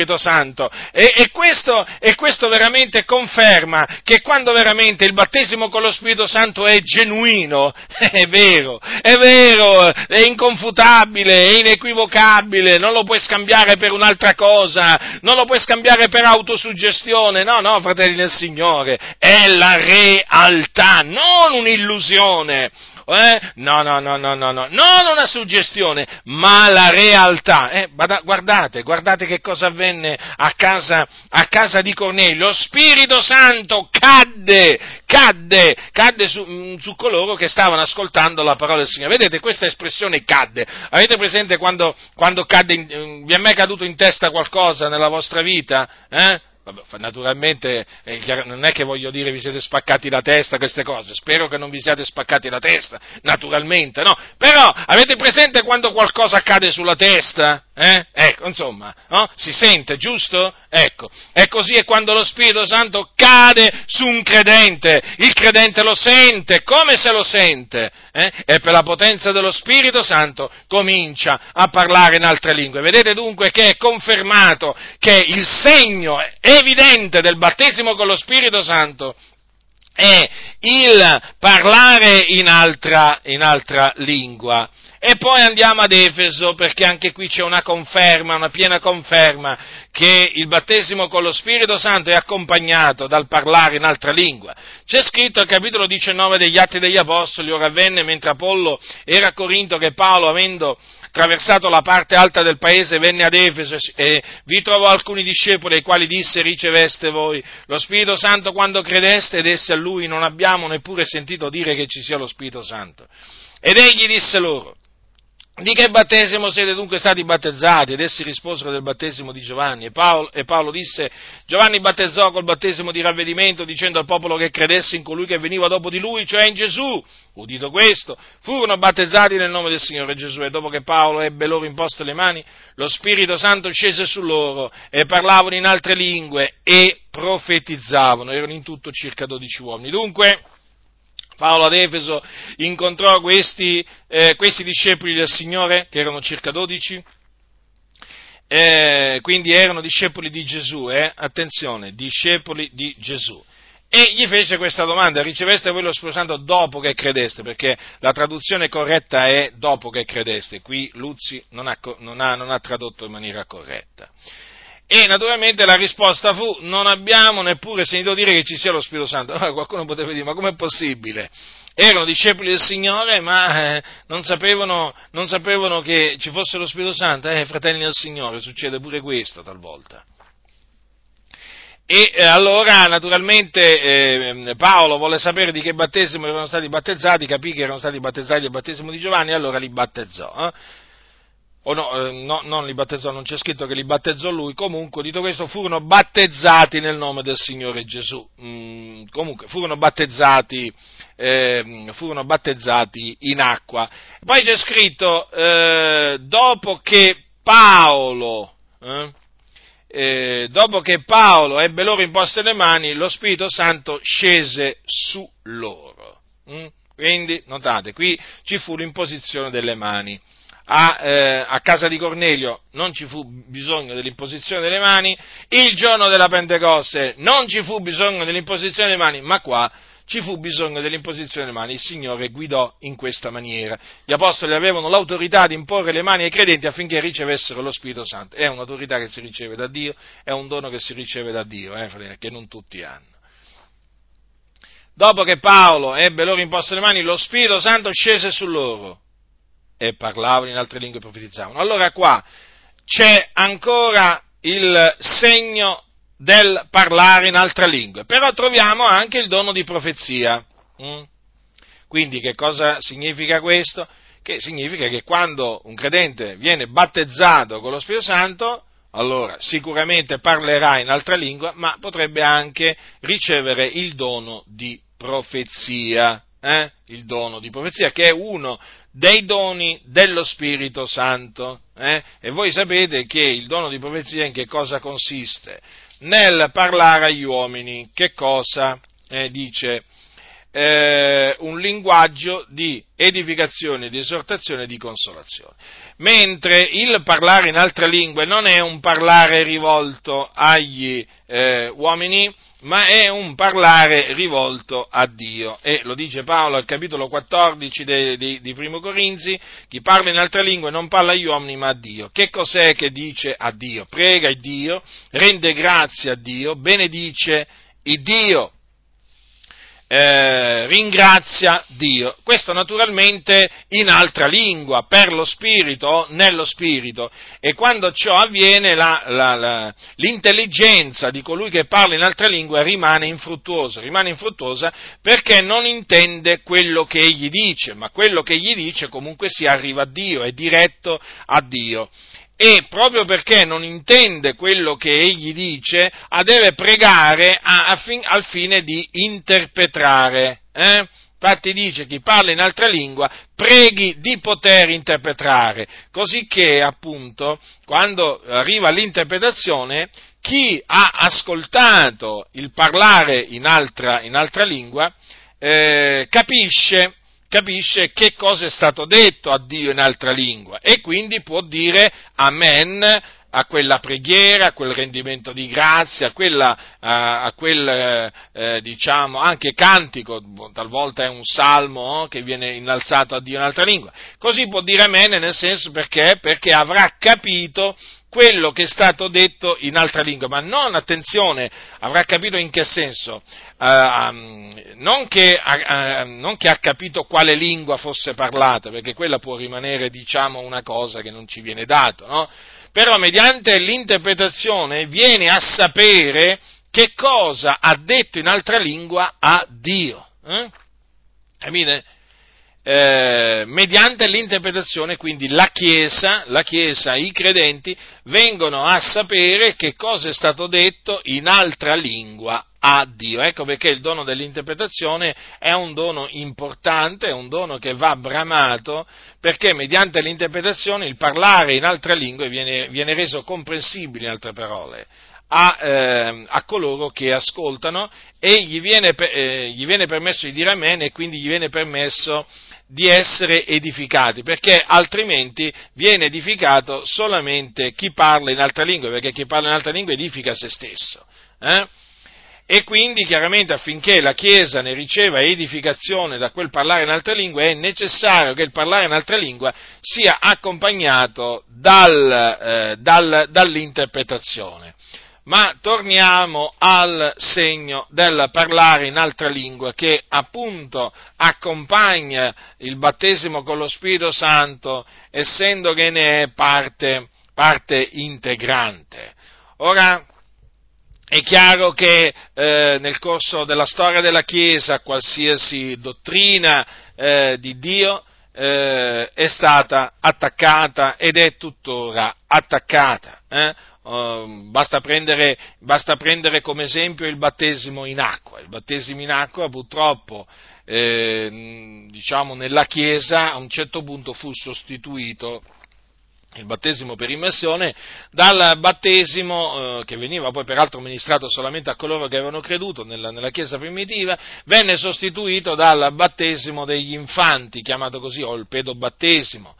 E, e, questo, e, questo, veramente conferma che quando veramente il battesimo con lo Spirito Santo è genuino, è vero, è vero, è inconfutabile, è inequivocabile, non lo puoi scambiare per un'altra cosa, non lo puoi scambiare per autosuggestione, no, no, fratelli del Signore, è la realtà, non un'illusione. Eh? No, no, no, no, no, no, non una suggestione, ma la realtà. Eh? Guardate, guardate che cosa avvenne a casa, a casa di Cornelio. Lo Spirito Santo cadde, cadde, cadde su, mm, su, coloro che stavano ascoltando la parola del Signore. Vedete questa espressione cadde? Avete presente quando, quando cadde, in, mm, vi è mai caduto in testa qualcosa nella vostra vita? Eh? Naturalmente non è che voglio dire vi siete spaccati la testa, queste cose, spero che non vi siate spaccati la testa, naturalmente, no? Però avete presente quando qualcosa accade sulla testa? Eh? Ecco, insomma, no? si sente, giusto? Ecco, e così è quando lo Spirito Santo cade su un credente, il credente lo sente, come se lo sente, eh? e per la potenza dello Spirito Santo comincia a parlare in altre lingue. Vedete dunque che è confermato che il segno evidente del battesimo con lo Spirito Santo è il parlare in altra, in altra lingua E poi andiamo ad Efeso, perché anche qui c'è una conferma, una piena conferma, che il battesimo con lo Spirito Santo è accompagnato dal parlare in altra lingua. C'è scritto al capitolo 19 degli Atti degli Apostoli, ora avvenne mentre Apollo era a Corinto che Paolo, avendo attraversato la parte alta del paese, venne ad Efeso e vi trovò alcuni discepoli ai quali disse riceveste voi lo Spirito Santo quando credeste ed essi a lui non abbiamo neppure sentito dire che ci sia lo Spirito Santo. Ed egli disse loro, di che battesimo siete dunque stati battezzati? Ed essi risposero del battesimo di Giovanni. E Paolo, e Paolo, disse, Giovanni battezzò col battesimo di ravvedimento, dicendo al popolo che credesse in colui che veniva dopo di lui, cioè in Gesù. Udito questo, furono battezzati nel nome del Signore Gesù. E dopo che Paolo ebbe loro imposte le mani, lo Spirito Santo scese su loro e parlavano in altre lingue e profetizzavano. Erano in tutto circa dodici uomini. Dunque, Paolo ad Efeso incontrò questi, eh, questi discepoli del Signore, che erano circa dodici, eh, quindi erano discepoli di Gesù, eh? attenzione, discepoli di Gesù. E gli fece questa domanda, riceveste voi lo Spirito Santo dopo che credeste? Perché la traduzione corretta è dopo che credeste, qui Luzzi non ha, non ha, non ha tradotto in maniera corretta. E naturalmente la risposta fu non abbiamo neppure sentito dire che ci sia lo Spirito Santo. Allora qualcuno potrebbe dire ma com'è possibile? Erano discepoli del Signore ma eh, non, sapevano, non, sapevano, che ci fosse lo Spirito Santo. Eh, fratelli del Signore, succede pure questo talvolta. E eh, allora naturalmente eh, Paolo volle sapere di che battesimo erano stati battezzati, capì che erano stati battezzati del battesimo di Giovanni e allora li battezzò. O no, eh, no, non li battezzò, non c'è scritto che li battezzò lui, comunque, dito questo, furono battezzati nel nome del Signore Gesù, mm, comunque, furono battezzati, eh, furono battezzati in acqua. Poi c'è scritto, eh, dopo che Paolo, eh, eh, dopo che Paolo ebbe loro imposte le mani, lo Spirito Santo scese su loro. Mm? Quindi, notate, qui ci fu l'imposizione delle mani a, eh, a, casa di Cornelio non ci fu bisogno dell'imposizione delle mani, il giorno della Pentecoste non ci fu bisogno dell'imposizione delle mani, ma qua ci fu bisogno dell'imposizione delle mani, il Signore guidò in questa maniera. Gli apostoli avevano l'autorità di imporre le mani ai credenti affinché ricevessero lo Spirito Santo. È un'autorità che si riceve da Dio, è un dono che si riceve da Dio, eh, che non tutti hanno. Dopo che Paolo ebbe loro imposte le mani, lo Spirito Santo scese su loro e parlavano in altre lingue e profetizzavano. Allora qua c'è ancora il segno del parlare in altre lingue, però troviamo anche il dono di profezia. Mm? Quindi che cosa significa questo? Che significa che quando un credente viene battezzato con lo Spirito Santo, allora sicuramente parlerà in altra lingua, ma potrebbe anche ricevere il dono di profezia. Eh? Il dono di profezia, che è uno dei doni dello Spirito Santo. Eh? E voi sapete che il dono di profezia in che cosa consiste? Nel parlare agli uomini che cosa eh, dice eh, un linguaggio di edificazione, di esortazione e di consolazione. Mentre il parlare in altre lingue non è un parlare rivolto agli eh, uomini, ma è un parlare rivolto a Dio. E lo dice Paolo al capitolo 14 di Primo Corinzi, chi parla in altre lingue non parla agli uomini ma a Dio. Che cos'è che dice a Dio? Prega il Dio, rende grazie a Dio, benedice il Dio eh, ringrazia Dio. Questo naturalmente in altra lingua, per lo Spirito o nello Spirito. E quando ciò avviene la, la, la, l'intelligenza di colui che parla in altra lingua rimane infruttuosa, rimane infruttuosa perché non intende quello che egli dice, ma quello che egli dice comunque si arriva a Dio, è diretto a Dio e proprio perché non intende quello che egli dice, deve pregare a, a fin, al fine di interpretare. Eh? Infatti dice chi parla in altra lingua preghi di poter interpretare, così che appunto quando arriva l'interpretazione chi ha ascoltato il parlare in altra, in altra lingua eh, capisce capisce che cosa è stato detto a Dio in altra lingua e quindi può dire amen a quella preghiera, a quel rendimento di grazia, a, quella, a, a quel, eh, diciamo, anche cantico, talvolta è un salmo che viene innalzato a Dio in altra lingua. Così può dire amene nel senso perché? Perché avrà capito quello che è stato detto in altra lingua, ma non, attenzione, avrà capito in che senso, uh, um, non, che, uh, non, che, ha capito quale lingua fosse parlata, perché quella può rimanere, diciamo, una cosa che non ci viene dato, no? Però mediante l'interpretazione viene a sapere che cosa ha detto in altra lingua a Dio. Eh? Capite? Eh, mediante l'interpretazione, quindi la Chiesa, la Chiesa, i credenti vengono a sapere che cosa è stato detto in altra lingua a Dio. Ecco perché il dono dell'interpretazione è un dono importante, è un dono che va bramato, perché mediante l'interpretazione il parlare in altre lingue viene, viene reso comprensibile, in altre parole, a, eh, a, coloro che ascoltano e gli viene, eh, gli viene permesso di dire amen e quindi gli viene permesso di essere edificati, perché altrimenti viene edificato solamente chi parla in altra lingua, perché chi parla in altra lingua edifica se stesso. Eh? E quindi chiaramente affinché la Chiesa ne riceva edificazione da quel parlare in altra lingua è necessario che il parlare in altra lingua sia accompagnato dal, eh, dal, dall'interpretazione. Ma torniamo al segno del parlare in altra lingua che appunto accompagna il battesimo con lo Spirito Santo, essendo che ne è parte, parte integrante. Ora, è chiaro che eh, nel corso della storia della Chiesa qualsiasi dottrina eh, di Dio eh, è stata attaccata ed è tuttora attaccata. Eh? Uh, basta, prendere, basta, prendere, come esempio il battesimo in acqua. Il battesimo in acqua purtroppo eh, diciamo, nella Chiesa a un certo punto fu sostituito il battesimo per immersione dal battesimo eh, che veniva poi peraltro ministrato solamente a coloro che avevano creduto nella, nella, Chiesa primitiva, venne sostituito dal battesimo degli infanti, chiamato così, o il pedobattesimo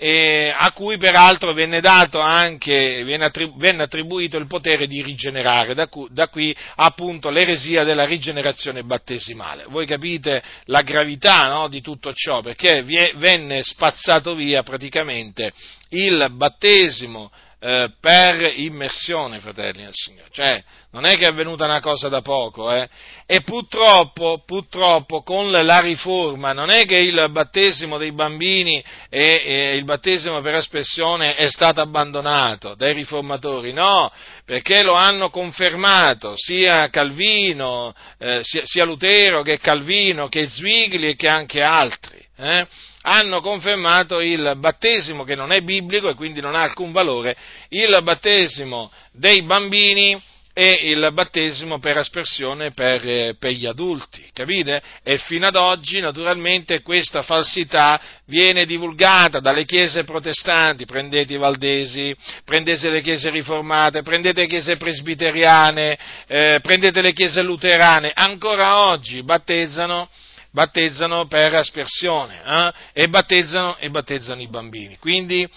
a cui peraltro venne anche, venne attribuito il potere di rigenerare, da, cui, da qui appunto l'eresia della rigenerazione battesimale. Voi capite la gravità no, di tutto ciò, perché venne spazzato via praticamente il battesimo eh, per immersione, fratelli del Signore. Cioè, non è che è avvenuta una cosa da poco, eh? E purtroppo, purtroppo, con la riforma, non è che il battesimo dei bambini e, e il battesimo per espressione è stato abbandonato dai riformatori, no, perché lo hanno confermato sia Calvino, eh, sia, sia, Lutero che Calvino, che Zwigli e che anche altri. Eh? Hanno confermato il battesimo che non è biblico e quindi non ha alcun valore, il battesimo dei bambini e il battesimo per aspersione per, eh, per, gli adulti, capite? E fino ad oggi naturalmente questa falsità viene divulgata dalle chiese protestanti, prendete i valdesi, prendete le chiese riformate, prendete le chiese presbiteriane, eh, prendete le chiese luterane, ancora oggi battezzano battezzano per aspersione eh? e, battezzano, e battezzano i bambini. Quindi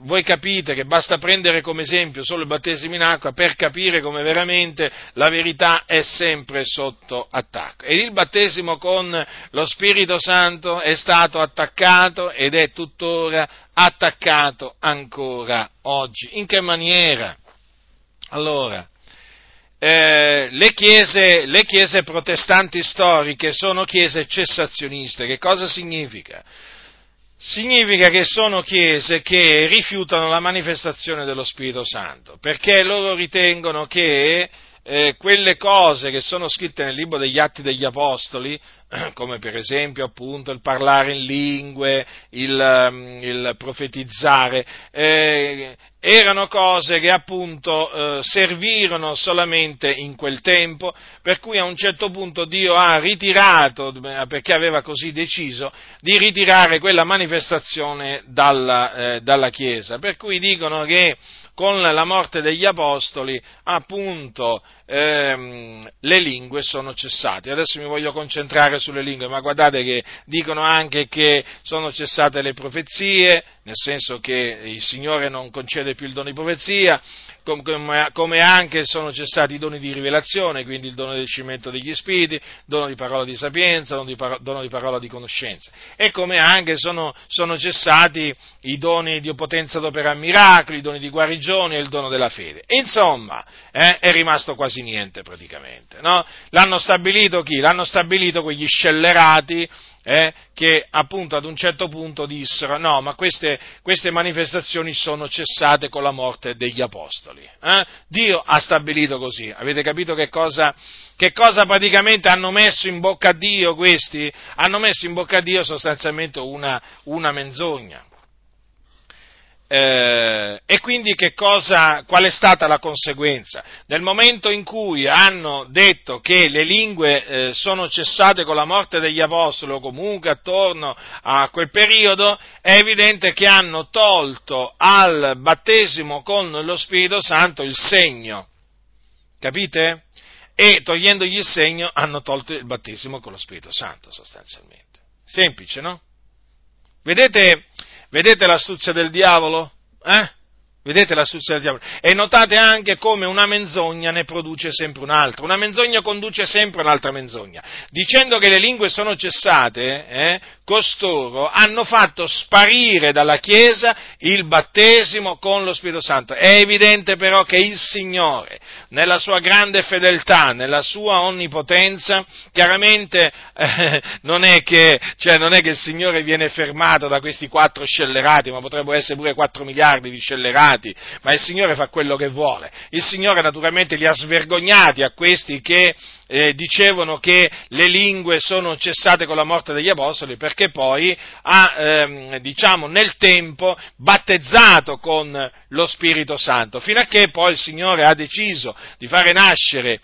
voi capite che basta prendere come esempio solo il battesimo in acqua per capire come veramente la verità è sempre sotto attacco. Ed il battesimo con lo Spirito Santo è stato attaccato ed è tuttora attaccato ancora oggi. In che maniera? Allora, eh, le, chiese, le chiese protestanti storiche sono chiese cessazioniste. Che cosa significa? Significa che sono chiese che rifiutano la manifestazione dello Spirito Santo, perché loro ritengono che eh, quelle cose che sono scritte nel libro degli Atti degli Apostoli, come per esempio appunto il parlare in lingue, il, mm, il profetizzare, eh, erano cose che appunto eh, servirono solamente in quel tempo, per cui a un certo punto Dio ha ritirato, perché aveva così deciso, di ritirare quella manifestazione dalla, eh, dalla Chiesa, per cui dicono che con la morte degli apostoli, appunto, ehm, le lingue sono cessate. Adesso mi voglio concentrare sulle lingue, ma guardate che dicono anche che sono cessate le profezie, nel senso che il Signore non concede più il dono di profezia, come anche sono cessati i doni di rivelazione, quindi il dono del cimento degli spiriti, dono di parola di sapienza, dono di, par- dono di parola di conoscenza, e come anche sono, sono, cessati i doni di potenza d'operare miracoli, i doni di guarigione e il dono della fede. Insomma, eh, è rimasto quasi niente praticamente. No? L'hanno stabilito chi? L'hanno stabilito quegli scellerati eh, che appunto ad un certo punto dissero no, ma queste, queste manifestazioni sono cessate con la morte degli apostoli. Eh? Dio ha stabilito così. Avete capito che cosa, che cosa praticamente hanno messo in bocca a Dio questi? Hanno messo in bocca a Dio sostanzialmente una, una menzogna. Eh, e quindi cosa, qual è stata la conseguenza? Nel momento in cui hanno detto che le lingue eh, sono cessate con la morte degli apostoli o comunque attorno a quel periodo, è evidente che hanno tolto al battesimo con lo Spirito Santo il segno. Capite? E togliendogli il segno hanno tolto il battesimo con lo Spirito Santo sostanzialmente. Semplice, no? Vedete, Vedete l'astuzia del diavolo? Eh? Vedete l'astuzia del diavolo? E notate anche come una menzogna ne produce sempre un'altra. Una menzogna conduce sempre un'altra menzogna. Dicendo che le lingue sono cessate, eh, costoro hanno fatto sparire dalla Chiesa il battesimo con lo Spirito Santo. È evidente però che il Signore, nella sua grande fedeltà, nella sua onnipotenza, chiaramente eh, non, è che, cioè, non, è che, il Signore viene fermato da questi quattro scellerati, ma potrebbero essere pure quattro miliardi di scellerati, ma il Signore fa quello che vuole. Il Signore naturalmente li ha svergognati a questi che eh, dicevano che le lingue sono cessate con la morte degli apostoli perché poi ha, ehm, diciamo, nel tempo battezzato con lo Spirito Santo, fino a che poi il Signore ha deciso di fare nascere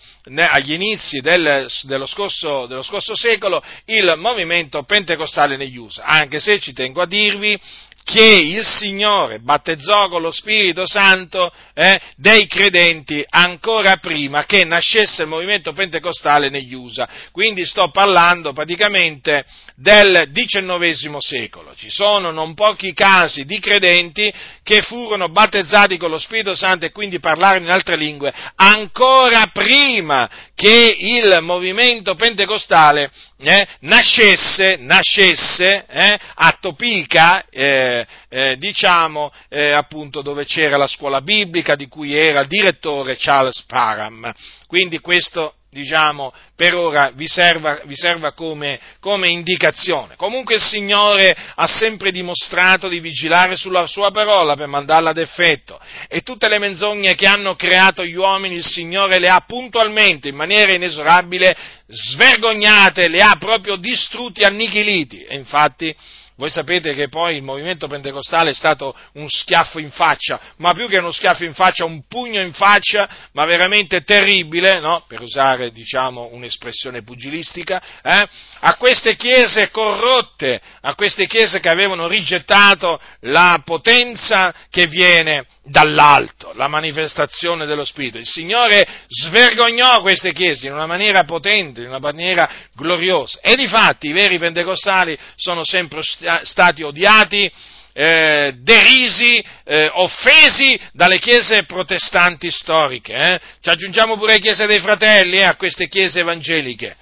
agli inizi del, dello, scorso, dello scorso secolo il movimento pentecostale negli USA, anche se ci tengo a dirvi che il Signore battezzò con lo Spirito Santo eh, dei credenti ancora prima che nascesse il movimento pentecostale negli USA. Quindi sto parlando praticamente del XIX secolo. Ci sono non pochi casi di credenti che furono battezzati con lo Spirito Santo e quindi parlarono in altre lingue ancora prima che il movimento pentecostale eh, nascesse, nascesse eh, a Topica, eh, eh, diciamo eh, appunto dove c'era la scuola biblica di cui era direttore Charles Parham. Quindi questo diciamo, per ora vi serva, vi serva come, come, indicazione. Comunque il Signore ha sempre dimostrato di vigilare sulla sua parola per mandarla ad effetto e tutte le menzogne che hanno creato gli uomini il Signore le ha puntualmente, in maniera inesorabile, svergognate, le ha proprio distrutti, annichiliti. E infatti voi sapete che poi il movimento pentecostale è stato un schiaffo in faccia, ma più che uno schiaffo in faccia, un pugno in faccia, ma veramente terribile, no? per usare diciamo, un'espressione pugilistica, eh? a queste chiese corrotte, a queste chiese che avevano rigettato la potenza che viene dall'alto, la manifestazione dello Spirito. Il Signore svergognò queste chiese in una maniera potente, in una maniera gloriosa. E di fatti i veri pentecostali sono sempre stati odiati, eh, derisi, eh, offesi dalle chiese protestanti storiche. Eh? Ci aggiungiamo pure le chiese dei fratelli eh, a queste chiese evangeliche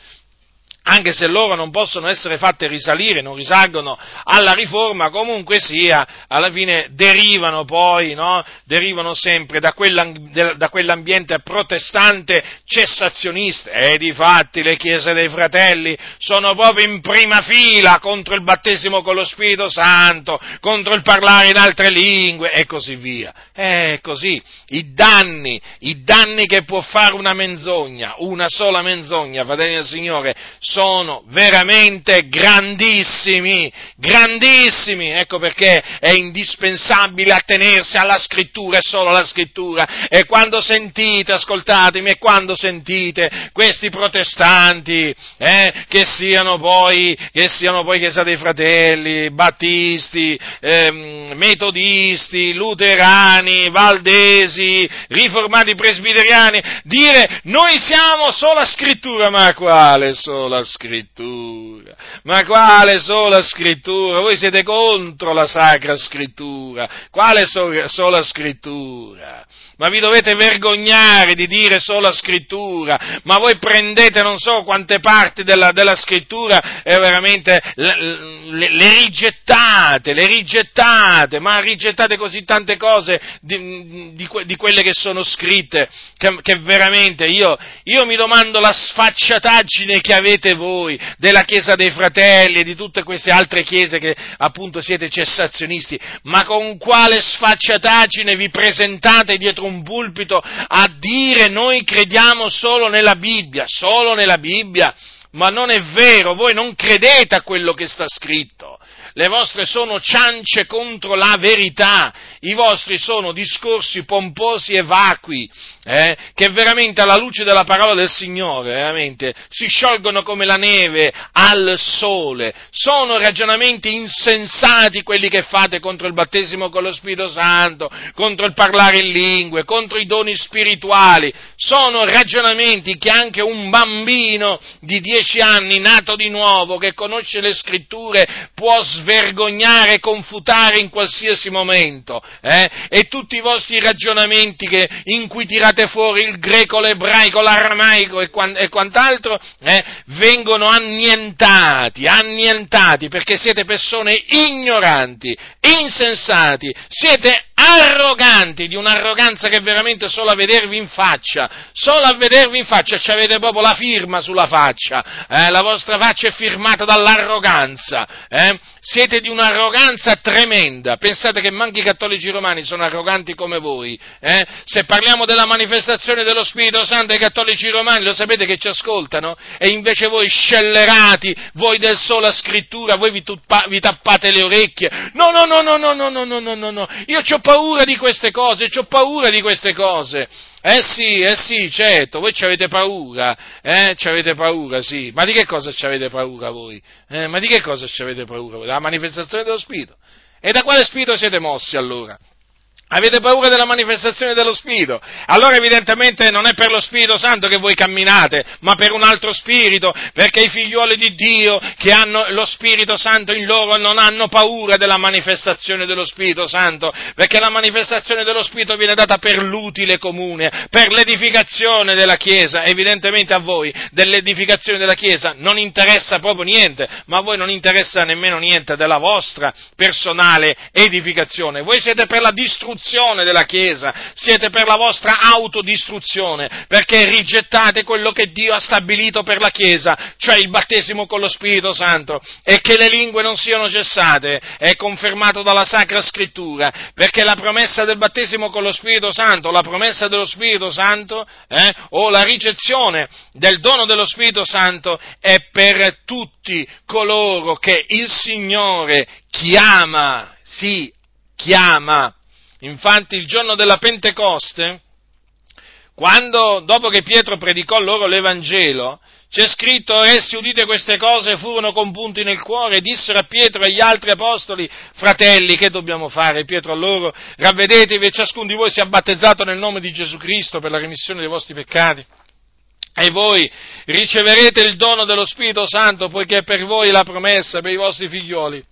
anche se loro non possono essere fatte risalire, non risalgono alla riforma, comunque sia, alla fine derivano poi, no? derivano sempre da, quell'ambiente protestante cessazionista e di fatti le chiese dei fratelli sono proprio in prima fila contro il battesimo con lo Spirito Santo, contro il parlare in altre lingue e così via. È così, i danni, i danni che può fare una menzogna, una sola menzogna, fratelli del Signore, sono veramente grandissimi, grandissimi, ecco perché è indispensabile attenersi alla scrittura e solo alla scrittura. E quando sentite, ascoltatemi, e quando sentite questi protestanti, eh, che siano poi, che siano poi Chiesa dei Fratelli, Battisti, ehm, Metodisti, Luterani, Valdesi, Riformati Presbiteriani, dire noi siamo sola scrittura, ma quale sola scrittura? Ma quale sola scrittura? Voi siete contro la sacra scrittura. Quale so- sola scrittura? Ma vi dovete vergognare di dire sola scrittura, ma voi prendete non so quante parti della, della scrittura e veramente le, le, le, rigettate, le rigettate, ma rigettate così tante cose di, di, di quelle che sono scritte, che, che veramente io, io mi domando la sfacciataggine che avete voi della Chiesa dei Fratelli e di tutte queste altre chiese che appunto siete cessazionisti, ma con quale sfacciataggine vi presentate dietro un pulpito a dire noi crediamo solo nella Bibbia, solo nella Bibbia, ma non è vero, voi non credete a quello che sta scritto. Le vostre sono ciance contro la verità, i vostri sono discorsi pomposi e vacui, eh, che veramente alla luce della parola del Signore, si sciolgono come la neve al sole. Sono ragionamenti insensati quelli che fate contro il battesimo con lo Spirito Santo, contro il parlare in lingue, contro i doni spirituali. Sono ragionamenti che anche un bambino di dieci anni, nato di nuovo, che conosce le scritture, può svergognare e confutare in qualsiasi momento, eh? e tutti i vostri ragionamenti che, in cui tirate fuori il greco, l'ebraico, l'aramaico e, e quant'altro, eh? vengono annientati, annientati, perché siete persone ignoranti, insensati, siete arroganti, di un'arroganza che veramente solo a vedervi in faccia, solo a vedervi in faccia ci avete proprio la firma sulla faccia, eh? la vostra faccia è firmata dall'arroganza, eh? siete di un'arroganza tremenda, pensate che manchi i cattolici romani sono arroganti come voi, eh? se parliamo della manifestazione dello Spirito Santo ai cattolici romani lo sapete che ci ascoltano e invece voi scellerati, voi del sola scrittura, voi vi, tuppa, vi tappate le orecchie, no no no no no no no no no no, io ho paura di queste cose, ho paura di queste cose. Eh sì, eh sì, certo, voi ci avete paura, eh, ci avete paura, sì. Ma di che cosa ci avete paura voi? Eh, ma di che cosa ci avete paura voi? Della manifestazione dello Spirito. E da quale Spirito siete mossi allora? Avete paura della manifestazione dello Spirito? Allora evidentemente non è per lo Spirito Santo che voi camminate, ma per un altro Spirito, perché i figlioli di Dio che hanno lo Spirito Santo in loro non hanno paura della manifestazione dello Spirito Santo, perché la manifestazione dello Spirito viene data per l'utile comune, per l'edificazione della Chiesa. Evidentemente a voi dell'edificazione della Chiesa non interessa proprio niente, ma a voi non interessa nemmeno niente della vostra personale edificazione. Voi siete per la distruzione distruzione della Chiesa, siete per la vostra autodistruzione, perché rigettate quello che Dio ha stabilito per la Chiesa, cioè il battesimo con lo Spirito Santo, e che le lingue non siano cessate, è confermato dalla Sacra Scrittura, perché la promessa del battesimo con lo Spirito Santo, la promessa dello Spirito Santo, eh, o la ricezione del dono dello Spirito Santo è per tutti coloro che il Signore chiama, sì, chiama. Infatti il giorno della Pentecoste, quando, dopo che Pietro predicò loro l'Evangelo, c'è scritto, essi udite queste cose furono compunti nel cuore e dissero a Pietro e agli altri apostoli, fratelli, che dobbiamo fare? Pietro a loro, ravvedetevi e ciascuno di voi sia battezzato nel nome di Gesù Cristo per la remissione dei vostri peccati. E voi riceverete il dono dello Spirito Santo, poiché per voi la promessa, per i vostri figlioli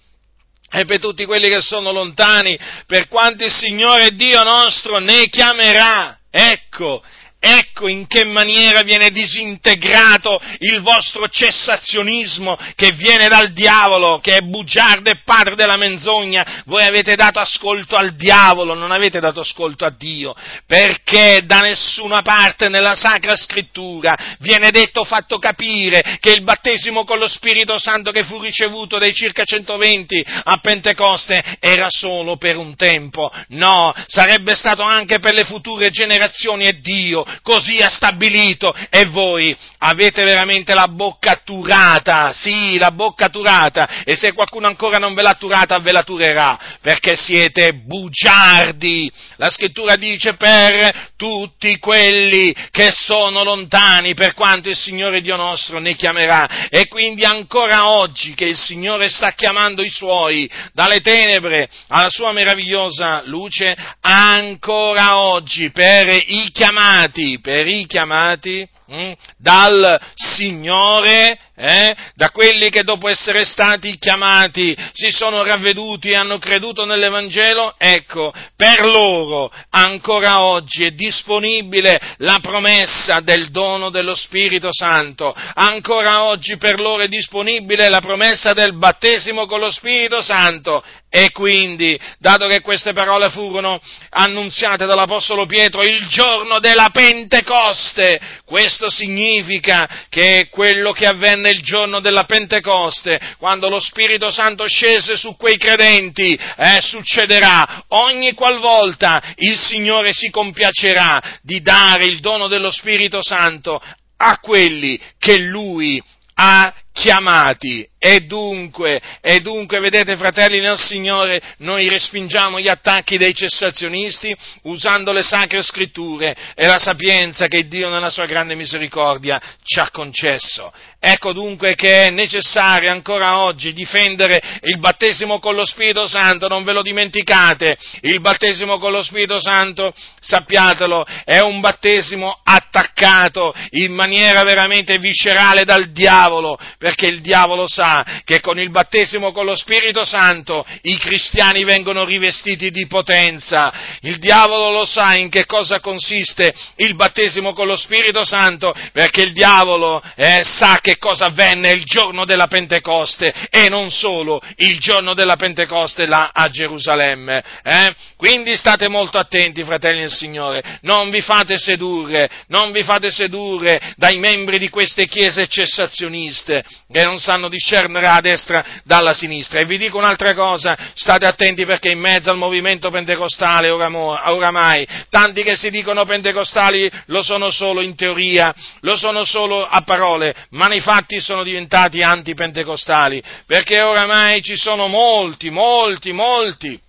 e per tutti quelli che sono lontani, per quanti il Signore Dio nostro ne chiamerà. Ecco, Ecco in che maniera viene disintegrato il vostro cessazionismo che viene dal diavolo, che è bugiardo e padre della menzogna. Voi avete dato ascolto al diavolo, non avete dato ascolto a Dio, perché da nessuna parte nella Sacra Scrittura viene detto, fatto capire che il battesimo con lo Spirito Santo che fu ricevuto dai circa 120 a Pentecoste era solo per un tempo. No, sarebbe stato anche per le future generazioni e Dio così ha stabilito e voi avete veramente la bocca turata, sì, la bocca turata e se qualcuno ancora non ve l'ha turata ve la turerà perché siete bugiardi. La scrittura dice per tutti quelli che sono lontani per quanto il Signore Dio nostro ne chiamerà e quindi ancora oggi che il Signore sta chiamando i suoi dalle tenebre alla sua meravigliosa luce, ancora oggi per i chiamati stati richiamati mh, dal Signore eh, da quelli che dopo essere stati chiamati si sono ravveduti e hanno creduto nell'Evangelo, ecco, per loro ancora oggi è disponibile la promessa del dono dello Spirito Santo, ancora oggi per loro è disponibile la promessa del battesimo con lo Spirito Santo. E quindi, dato che queste parole furono annunziate dall'Apostolo Pietro il giorno della Pentecoste, questo significa che quello che avvenne il giorno della Pentecoste, quando lo Spirito Santo scese su quei credenti, eh, succederà ogni qualvolta il Signore si compiacerà di dare il dono dello Spirito Santo a quelli che Lui ha chiamati. E dunque, e dunque, vedete fratelli nel Signore, noi respingiamo gli attacchi dei cessazionisti usando le sacre scritture e la sapienza che Dio nella sua grande misericordia ci ha concesso. Ecco dunque che è necessario ancora oggi difendere il battesimo con lo Spirito Santo, non ve lo dimenticate, il battesimo con lo Spirito Santo, sappiatelo, è un battesimo attaccato in maniera veramente viscerale dal diavolo, perché il diavolo sa che con il battesimo con lo Spirito Santo i cristiani vengono rivestiti di potenza. Il diavolo lo sa in che cosa consiste il battesimo con lo Spirito Santo, perché il diavolo eh, sa che cosa avvenne il giorno della Pentecoste e non solo il giorno della Pentecoste là a Gerusalemme. Eh? Quindi state molto attenti, fratelli del Signore, non vi fate sedurre, non vi fate sedurre dai membri di queste chiese cessazioniste che non sanno discernere la destra dalla sinistra. E vi dico un'altra cosa, state attenti perché in mezzo al movimento pentecostale oramai, tanti che si dicono pentecostali lo sono solo in teoria, lo sono solo a parole, ma nei fatti sono diventati antipentecostali, perché oramai ci sono molti, molti, molti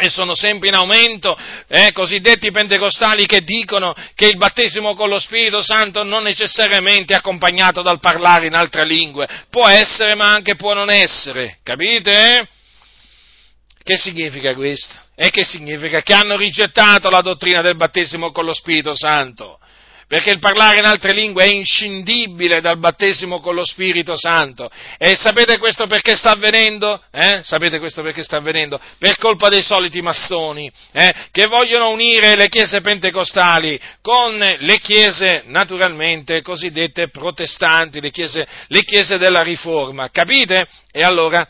e sono sempre in aumento, eh, cosiddetti pentecostali che dicono che il battesimo con lo Spirito Santo non necessariamente è accompagnato dal parlare in altre lingue, può essere ma anche può non essere, capite? Che significa questo? E che significa? Che hanno rigettato la dottrina del battesimo con lo Spirito Santo perché il parlare in altre lingue è inscindibile dal battesimo con lo Spirito Santo. E sapete questo perché sta avvenendo? Eh? Sapete questo perché sta avvenendo? Per colpa dei soliti massoni, eh? che vogliono unire le chiese pentecostali con le chiese, naturalmente, cosiddette protestanti, le chiese, le chiese della riforma. Capite? E allora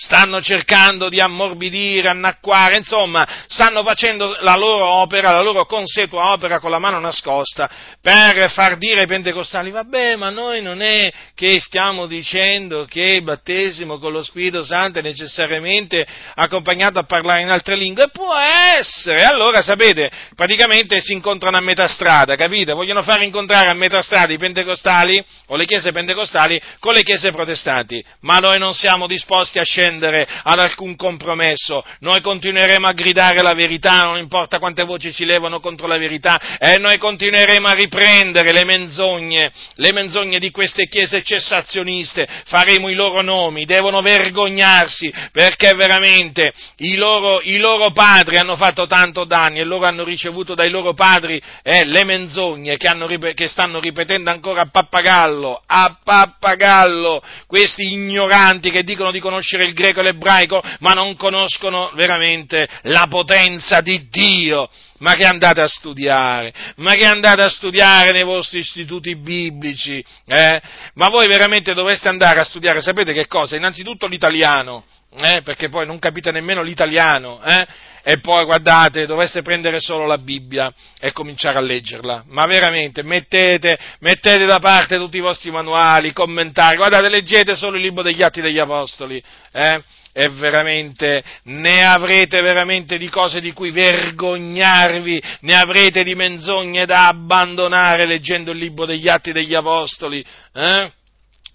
stanno cercando di ammorbidire, annacquare, insomma, stanno facendo la loro opera, la loro consueta opera con la mano nascosta per far dire ai pentecostali, vabbè, ma noi non è che stiamo dicendo che il battesimo con lo Spirito Santo è necessariamente accompagnato a parlare in altre lingue, può essere, allora sapete, praticamente si incontrano a metà strada, capite? Vogliono far incontrare a metà strada i pentecostali o le chiese pentecostali con le chiese protestanti, ma noi non siamo disposti a scendere scendere ad alcun compromesso, noi continueremo a gridare la verità, non importa quante voci ci levano contro la verità, e noi continueremo a riprendere le menzogne, le menzogne di queste chiese cessazioniste, faremo i loro nomi, devono vergognarsi, perché veramente i loro, i loro padri hanno fatto tanto danni e loro hanno ricevuto dai loro padri eh, le menzogne che, hanno, che stanno ripetendo ancora a pappagallo, a pappagallo, questi ignoranti che dicono di conoscere il greco e l'ebraico, ma non conoscono veramente la potenza di Dio. Ma che andate a studiare? Ma che andate a studiare nei vostri istituti biblici? Eh? Ma voi veramente dovreste andare a studiare, sapete che cosa? Innanzitutto l'italiano, eh? perché poi non capite nemmeno l'italiano, eh? E poi guardate, dovreste prendere solo la Bibbia e cominciare a leggerla. Ma veramente, mettete, mettete da parte tutti i vostri manuali, commentari, guardate, leggete solo il libro degli Atti degli Apostoli, eh? e veramente ne avrete veramente di cose di cui vergognarvi, ne avrete di menzogne da abbandonare leggendo il libro degli Atti degli Apostoli, eh?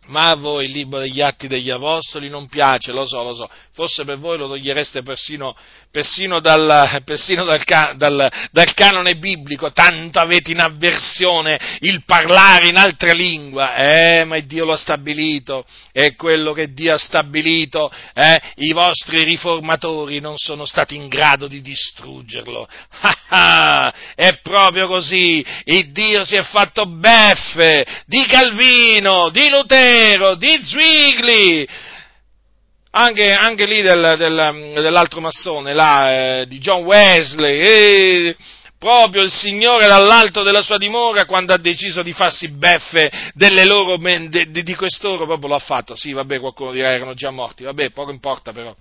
Ma a voi il libro degli Atti degli Apostoli non piace, lo so, lo so, forse per voi lo togliereste persino, persino, dal, persino dal, dal, dal, canone biblico, tanto avete in avversione il parlare in altre lingue, eh, ma Dio lo ha stabilito, è quello che Dio ha stabilito, eh, i vostri riformatori non sono stati in grado di distruggerlo, è proprio così. Il Dio si è fatto beffe di Calvino, di Lutero, di Zwingli, anche, anche lì del, del, dell'altro massone, là, eh, di John Wesley, e proprio il Signore dall'alto della sua dimora quando ha deciso di farsi beffe delle loro, de, de, di quest'oro, proprio l'ha fatto, sì vabbè qualcuno dirà erano già morti, vabbè poco importa però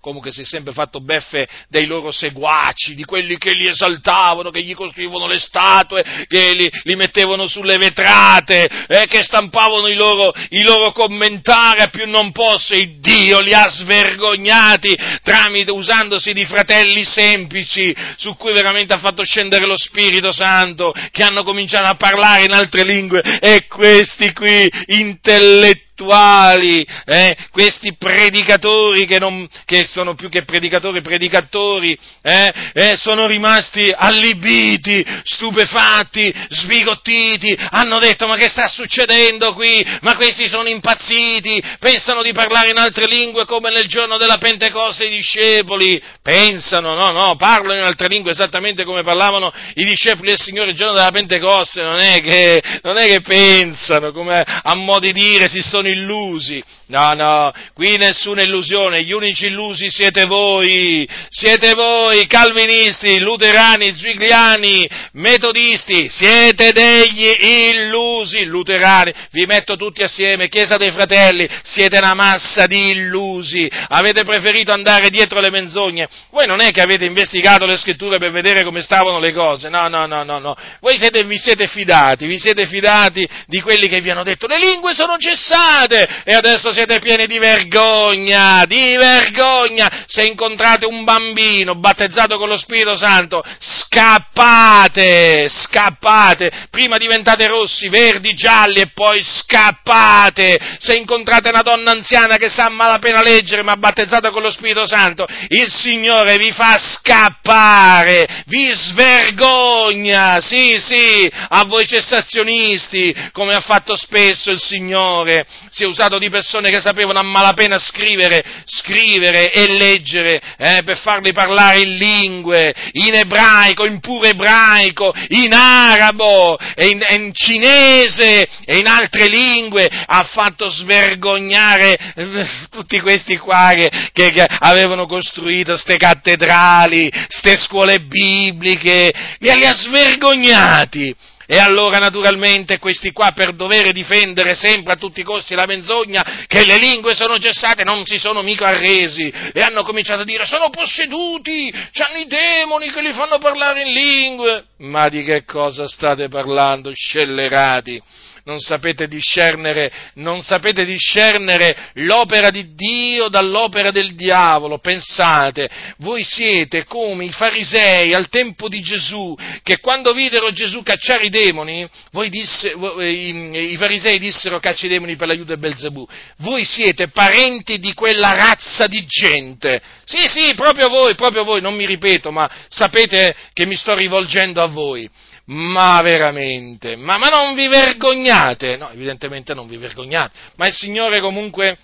comunque si è sempre fatto beffe dei loro seguaci, di quelli che li esaltavano, che gli costruivano le statue, che li, li mettevano sulle vetrate, eh, che stampavano i loro, i loro, commentari a più non posso, e Dio li ha svergognati tramite, usandosi di fratelli semplici, su cui veramente ha fatto scendere lo Spirito Santo, che hanno cominciato a parlare in altre lingue, e questi qui, intellettuali, intellettuali, eh, questi predicatori che, non, che, sono più che predicatori, predicatori, eh, eh, sono rimasti allibiti, stupefatti, sbigottiti, hanno detto ma che sta succedendo qui? Ma questi sono impazziti, pensano di parlare in altre lingue come nel giorno della Pentecoste i discepoli, pensano, no, no, parlano in altre lingue esattamente come parlavano i discepoli del Signore il giorno della Pentecoste, non è che, non è che pensano, come a mo' di dire si sono illusi. No, no, qui nessuna illusione, gli unici illusi siete voi, siete voi, calvinisti, luterani, zwigliani, metodisti, siete degli illusi, luterani, vi metto tutti assieme, Chiesa dei Fratelli, siete una massa di illusi, avete preferito andare dietro le menzogne, voi non è che avete investigato le scritture per vedere come stavano le cose, no, no, no, no, no, voi siete, vi siete fidati, vi siete fidati di quelli che vi hanno detto le lingue sono cessate, scappate e adesso siete pieni di vergogna, di vergogna. Se incontrate un bambino battezzato con lo Spirito Santo, scappate, scappate. Prima diventate rossi, verdi, gialli e poi scappate. Se incontrate una donna anziana che sa malapena leggere ma battezzata con lo Spirito Santo, il Signore vi fa scappare, vi svergogna, sì, sì, a voi cessazionisti, come ha fatto spesso il Signore si è usato di persone che sapevano a malapena scrivere, scrivere e leggere eh, per farli parlare in lingue, in ebraico, in puro ebraico, in arabo, e in, in cinese e in altre lingue, ha fatto svergognare eh, tutti questi qua che, che, avevano costruito queste cattedrali, queste scuole bibliche, li, li ha svergognati e allora naturalmente questi qua per dovere difendere sempre a tutti i costi la menzogna che le lingue sono cessate non si sono mica arresi e hanno cominciato a dire sono posseduti, hanno i demoni che li fanno parlare in lingue. Ma di che cosa state parlando, scellerati? Non sapete discernere, non sapete discernere l'opera di Dio dall'opera del diavolo. Pensate, voi siete come i farisei al tempo di Gesù, che quando videro Gesù cacciare i demoni, disse, i, i, farisei dissero caccia i demoni per l'aiuto di Belzebù. Voi siete parenti di quella razza di gente. Sì, sì, proprio voi, proprio voi, non mi ripeto, ma sapete che mi sto rivolgendo a voi. Ma veramente, ma, ma non vi vergognate? No, evidentemente non vi vergognate, ma il Signore comunque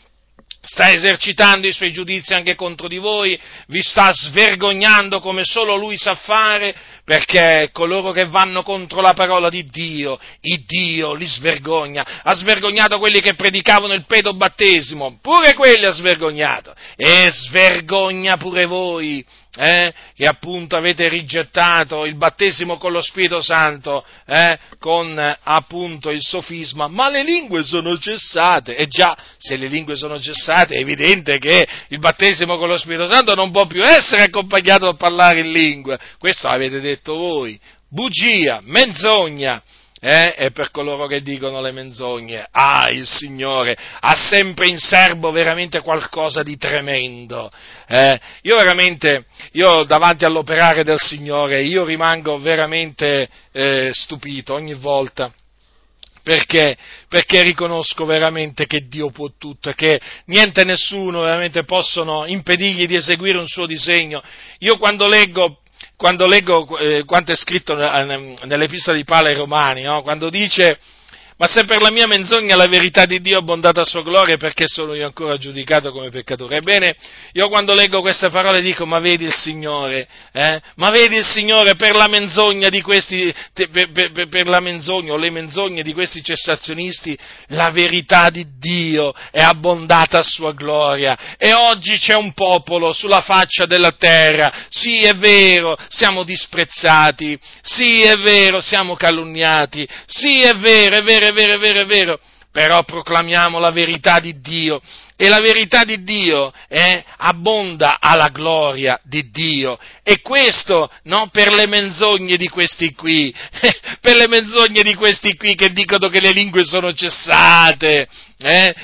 sta esercitando i suoi giudizi anche contro di voi, vi sta svergognando come solo lui sa fare, perché coloro che vanno contro la parola di Dio, il Dio li svergogna. Ha svergognato quelli che predicavano il pedobattesimo, pure quelli ha svergognato, e svergogna pure voi eh, che appunto avete rigettato il battesimo con lo Spirito Santo, eh, con appunto il sofisma, ma le lingue sono cessate. E già, se le lingue sono cessate, è evidente che il battesimo con lo Spirito Santo non può più essere accompagnato a parlare in lingue. Questo avete detto voi. Bugia, menzogna eh? e per coloro che dicono le menzogne. Ah, il Signore ha sempre in serbo veramente qualcosa di tremendo. Eh? Io veramente, io davanti all'operare del Signore, io rimango veramente eh, stupito ogni volta. Perché? Perché riconosco veramente che Dio può tutto che niente e nessuno veramente possono impedirgli di eseguire un suo disegno. Io quando leggo quando leggo eh, quanto è scritto nell'Epistola di Paolo ai Romani, no? quando dice Ma se per la mia menzogna la verità di Dio è abbondata a sua gloria, perché sono io ancora giudicato come peccatore? Ebbene, io quando leggo queste parole dico, ma vedi il Signore, eh? Ma vedi il Signore per la menzogna di questi, per, per, per la menzogna o le menzogne di questi cessazionisti, la verità di Dio è abbondata a sua gloria. E oggi c'è un popolo sulla faccia della terra, sì è vero, siamo disprezzati, sì è vero, siamo calunniati, sì è vero, è vero, è vero, è vero, è vero, però proclamiamo la verità di Dio e la verità di Dio eh, abbonda alla gloria di Dio. E questo non per le menzogne di questi qui, per le menzogne di questi qui che dicono che le lingue sono cessate, eh,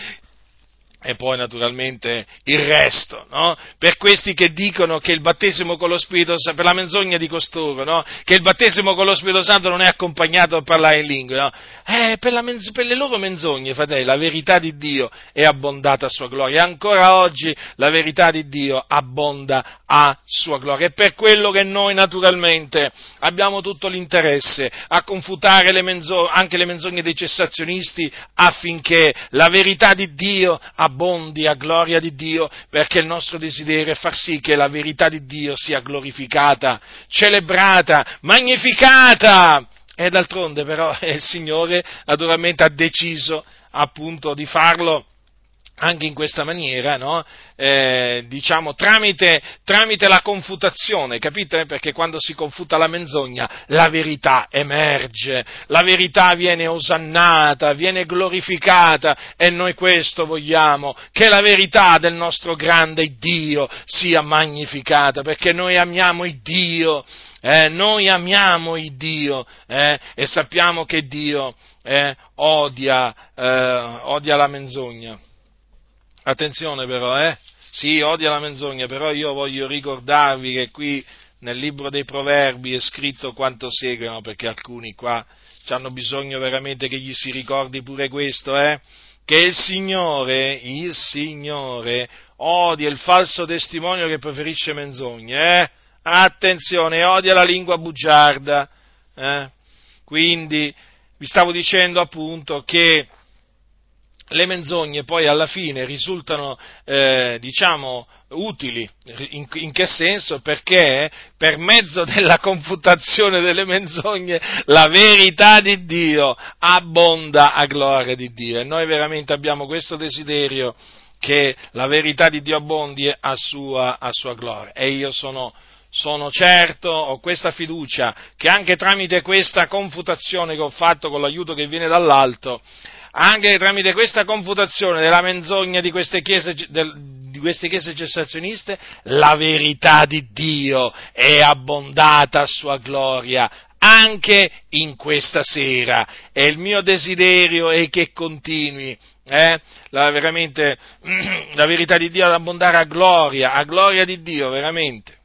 e poi naturalmente il resto, no? Per questi che dicono che il battesimo con lo Spirito Santo, per la menzogna di costoro, no? Che il battesimo con lo Spirito Santo non è accompagnato a parlare in lingue, no? Eh, per, menz- per, le loro menzogne, fratelli, la verità di Dio è abbondata a sua gloria. Ancora oggi la verità di Dio abbonda a sua gloria. E per quello che noi naturalmente abbiamo tutto l'interesse a confutare le menzo- anche le menzogne dei cessazionisti affinché la verità di Dio abbondi a gloria di Dio, perché il nostro desiderio è far sì che la verità di Dio sia glorificata, celebrata, magnificata. E d'altronde però il Signore naturalmente ha deciso appunto di farlo anche in questa maniera, no? eh, diciamo tramite, tramite, la confutazione, capite? Perché quando si confuta la menzogna la verità emerge, la verità viene osannata, viene glorificata e noi questo vogliamo, che la verità del nostro grande Dio sia magnificata, perché noi amiamo il Dio. Eh, noi amiamo il Dio eh, e sappiamo che Dio eh, odia, eh, odia la menzogna. Attenzione però, eh? Sì, odia la menzogna, però io voglio ricordarvi che qui nel libro dei proverbi è scritto quanto segue, no? perché alcuni qua hanno bisogno veramente che gli si ricordi pure questo, eh? Che il Signore, il Signore odia il falso testimonio che preferisce menzogne, eh? Attenzione, odia la lingua bugiarda, eh? Quindi vi stavo dicendo appunto che le menzogne poi alla fine risultano, eh, diciamo, utili. In, in, che senso? Perché per mezzo della confutazione delle menzogne la verità di Dio abbonda a gloria di Dio. E noi veramente abbiamo questo desiderio che la verità di Dio abbondi a sua, a sua gloria. E io sono, sono certo, ho questa fiducia, che anche tramite questa confutazione che ho fatto con l'aiuto che viene dall'alto, anche tramite questa confutazione della menzogna di queste chiese, di queste chiese cessazioniste, la verità di Dio è abbondata a sua gloria anche in questa sera. E il mio desiderio è che continui eh, la, la verità di Dio ad abbondare a gloria, a gloria di Dio, veramente.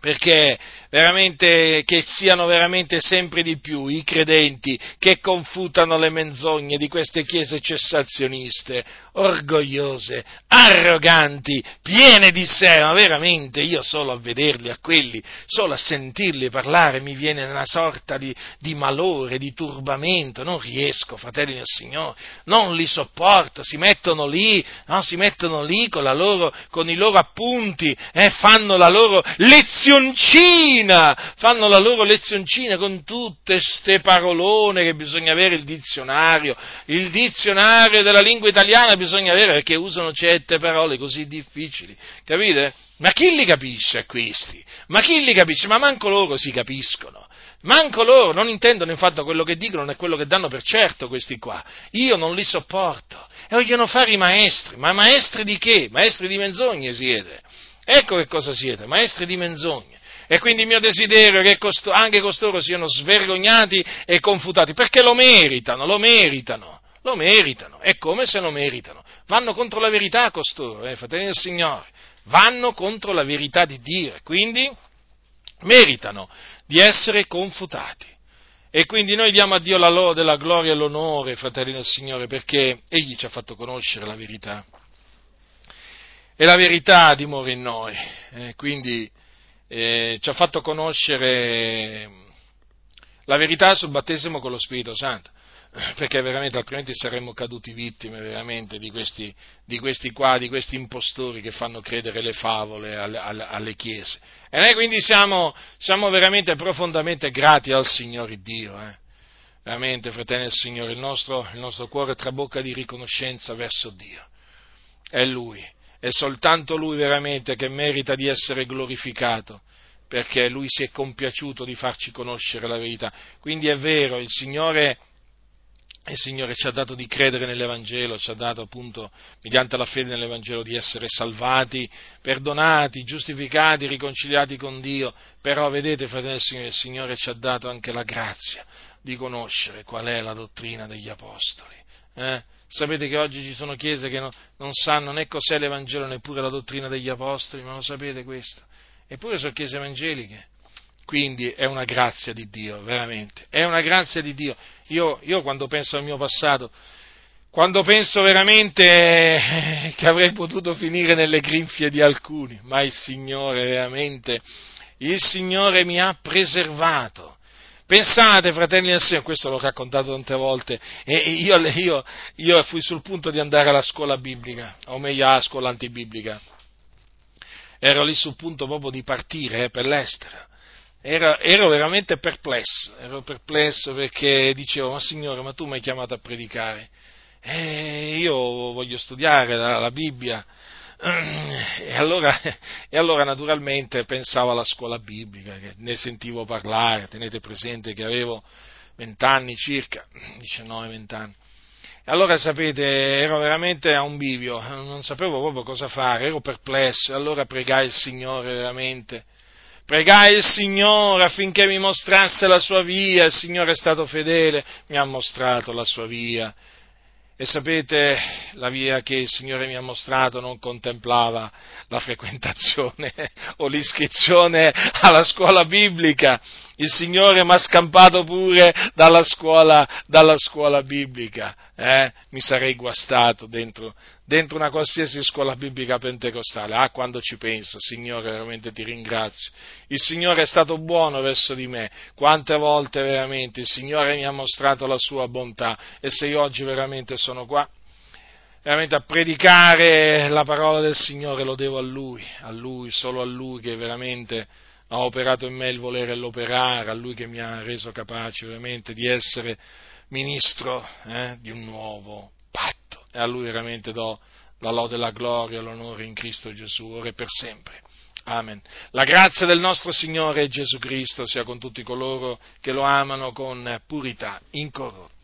Perché veramente, che siano veramente sempre di più i credenti che confutano le menzogne di queste chiese cessazioniste, orgogliose, arroganti, piene di sé, ma veramente io solo a vederli, a quelli, solo a sentirli parlare mi viene una sorta di, di malore, di turbamento, non riesco, fratelli del Signore, non li sopporto, si mettono lì, no, si mettono lì con, loro, con i loro appunti, eh, fanno la loro lezioncina, fanno la loro lezioncina con tutte ste parolone che bisogna avere il dizionario, il dizionario della lingua italiana bisogna avere perché usano certe parole così difficili, capite? Ma chi li capisce a questi? Ma chi li capisce? Ma manco loro si capiscono. Manco loro non intendono infatti quello che dicono né quello che danno per certo questi qua. Io non li sopporto. E vogliono fare i maestri. Ma maestri di che? Maestri di menzogne siete. Ecco che cosa siete, maestri di menzogne. E quindi il mio desiderio è che costo, anche costoro siano svergognati e confutati, perché lo meritano, lo meritano, lo meritano. È come se lo meritano. Vanno contro la verità costoro, eh, fratelli del Signore. Vanno contro la verità di Dio e quindi meritano di essere confutati. E quindi noi diamo a Dio la lode, la gloria e l'onore, fratelli del Signore, perché Egli ci ha fatto conoscere la verità. E la verità dimora in noi. Eh, quindi eh, ci ha fatto conoscere la verità sul battesimo con lo Spirito Santo. Perché veramente altrimenti saremmo caduti vittime veramente di questi, di questi qua, di questi impostori che fanno credere le favole alle, alle, alle chiese. E noi quindi siamo, siamo, veramente profondamente grati al Signore Dio, eh? veramente fratelli del Signore, il nostro, il nostro cuore trabocca di riconoscenza verso Dio. È Lui, è soltanto Lui veramente che merita di essere glorificato perché Lui si è compiaciuto di farci conoscere la verità. Quindi è vero, il Signore, il Signore ci ha dato di credere nell'Evangelo, ci ha dato appunto, mediante la fede nell'Evangelo, di essere salvati, perdonati, giustificati, riconciliati con Dio, però vedete, fratelli del Signore, il Signore ci ha dato anche la grazia di conoscere qual è la dottrina degli Apostoli. Eh? Sapete che oggi ci sono chiese che non, non sanno né cos'è l'Evangelo neppure la dottrina degli Apostoli, ma lo sapete questo? Eppure sono chiese evangeliche. Quindi è una grazia di Dio, veramente. È una grazia di Dio. Io, io quando penso al mio passato, quando penso veramente che avrei potuto finire nelle grinfie di alcuni, ma il Signore veramente, il Signore mi ha preservato. Pensate, fratelli del Signore, questo l'ho raccontato tante volte, io, io, io fui sul punto di andare alla scuola biblica, o meglio alla scuola antibiblica ero lì sul punto proprio di partire eh, per l'estero. Ero, ero, veramente perplesso, ero perplesso perché dicevo, ma Signore, ma tu mi hai chiamato a predicare, e io voglio studiare la, la Bibbia, e allora, e allora, naturalmente pensavo alla scuola biblica, che ne sentivo parlare, tenete presente che avevo vent'anni circa, 19-20 anni, e allora sapete, ero veramente a un bivio, non sapevo proprio cosa fare, ero perplesso, e allora pregai il Signore veramente. Pregai il Signore affinché mi mostrasse la sua via, il Signore è stato fedele, mi ha mostrato la sua via. E sapete, la via che il Signore mi ha mostrato non contemplava la frequentazione o l'iscrizione alla scuola biblica, il Signore mi ha scampato pure dalla scuola, dalla scuola biblica, eh? mi sarei guastato dentro, dentro, una qualsiasi scuola biblica pentecostale. Ah, quando ci penso, Signore, veramente ti ringrazio. Il Signore è stato buono verso di me, quante volte veramente il Signore mi ha mostrato la sua bontà e se io oggi veramente sono qua, veramente a predicare la parola del Signore lo devo a Lui, a Lui, solo a Lui che veramente ha operato in me il volere e l'operare, a Lui che mi ha reso capace veramente di essere ministro eh, di un nuovo patto. E a Lui veramente do la lode la gloria l'onore in Cristo Gesù, ora e per sempre. Amen. La grazia del nostro Signore Gesù Cristo sia con tutti coloro che lo amano con purità incorrotta.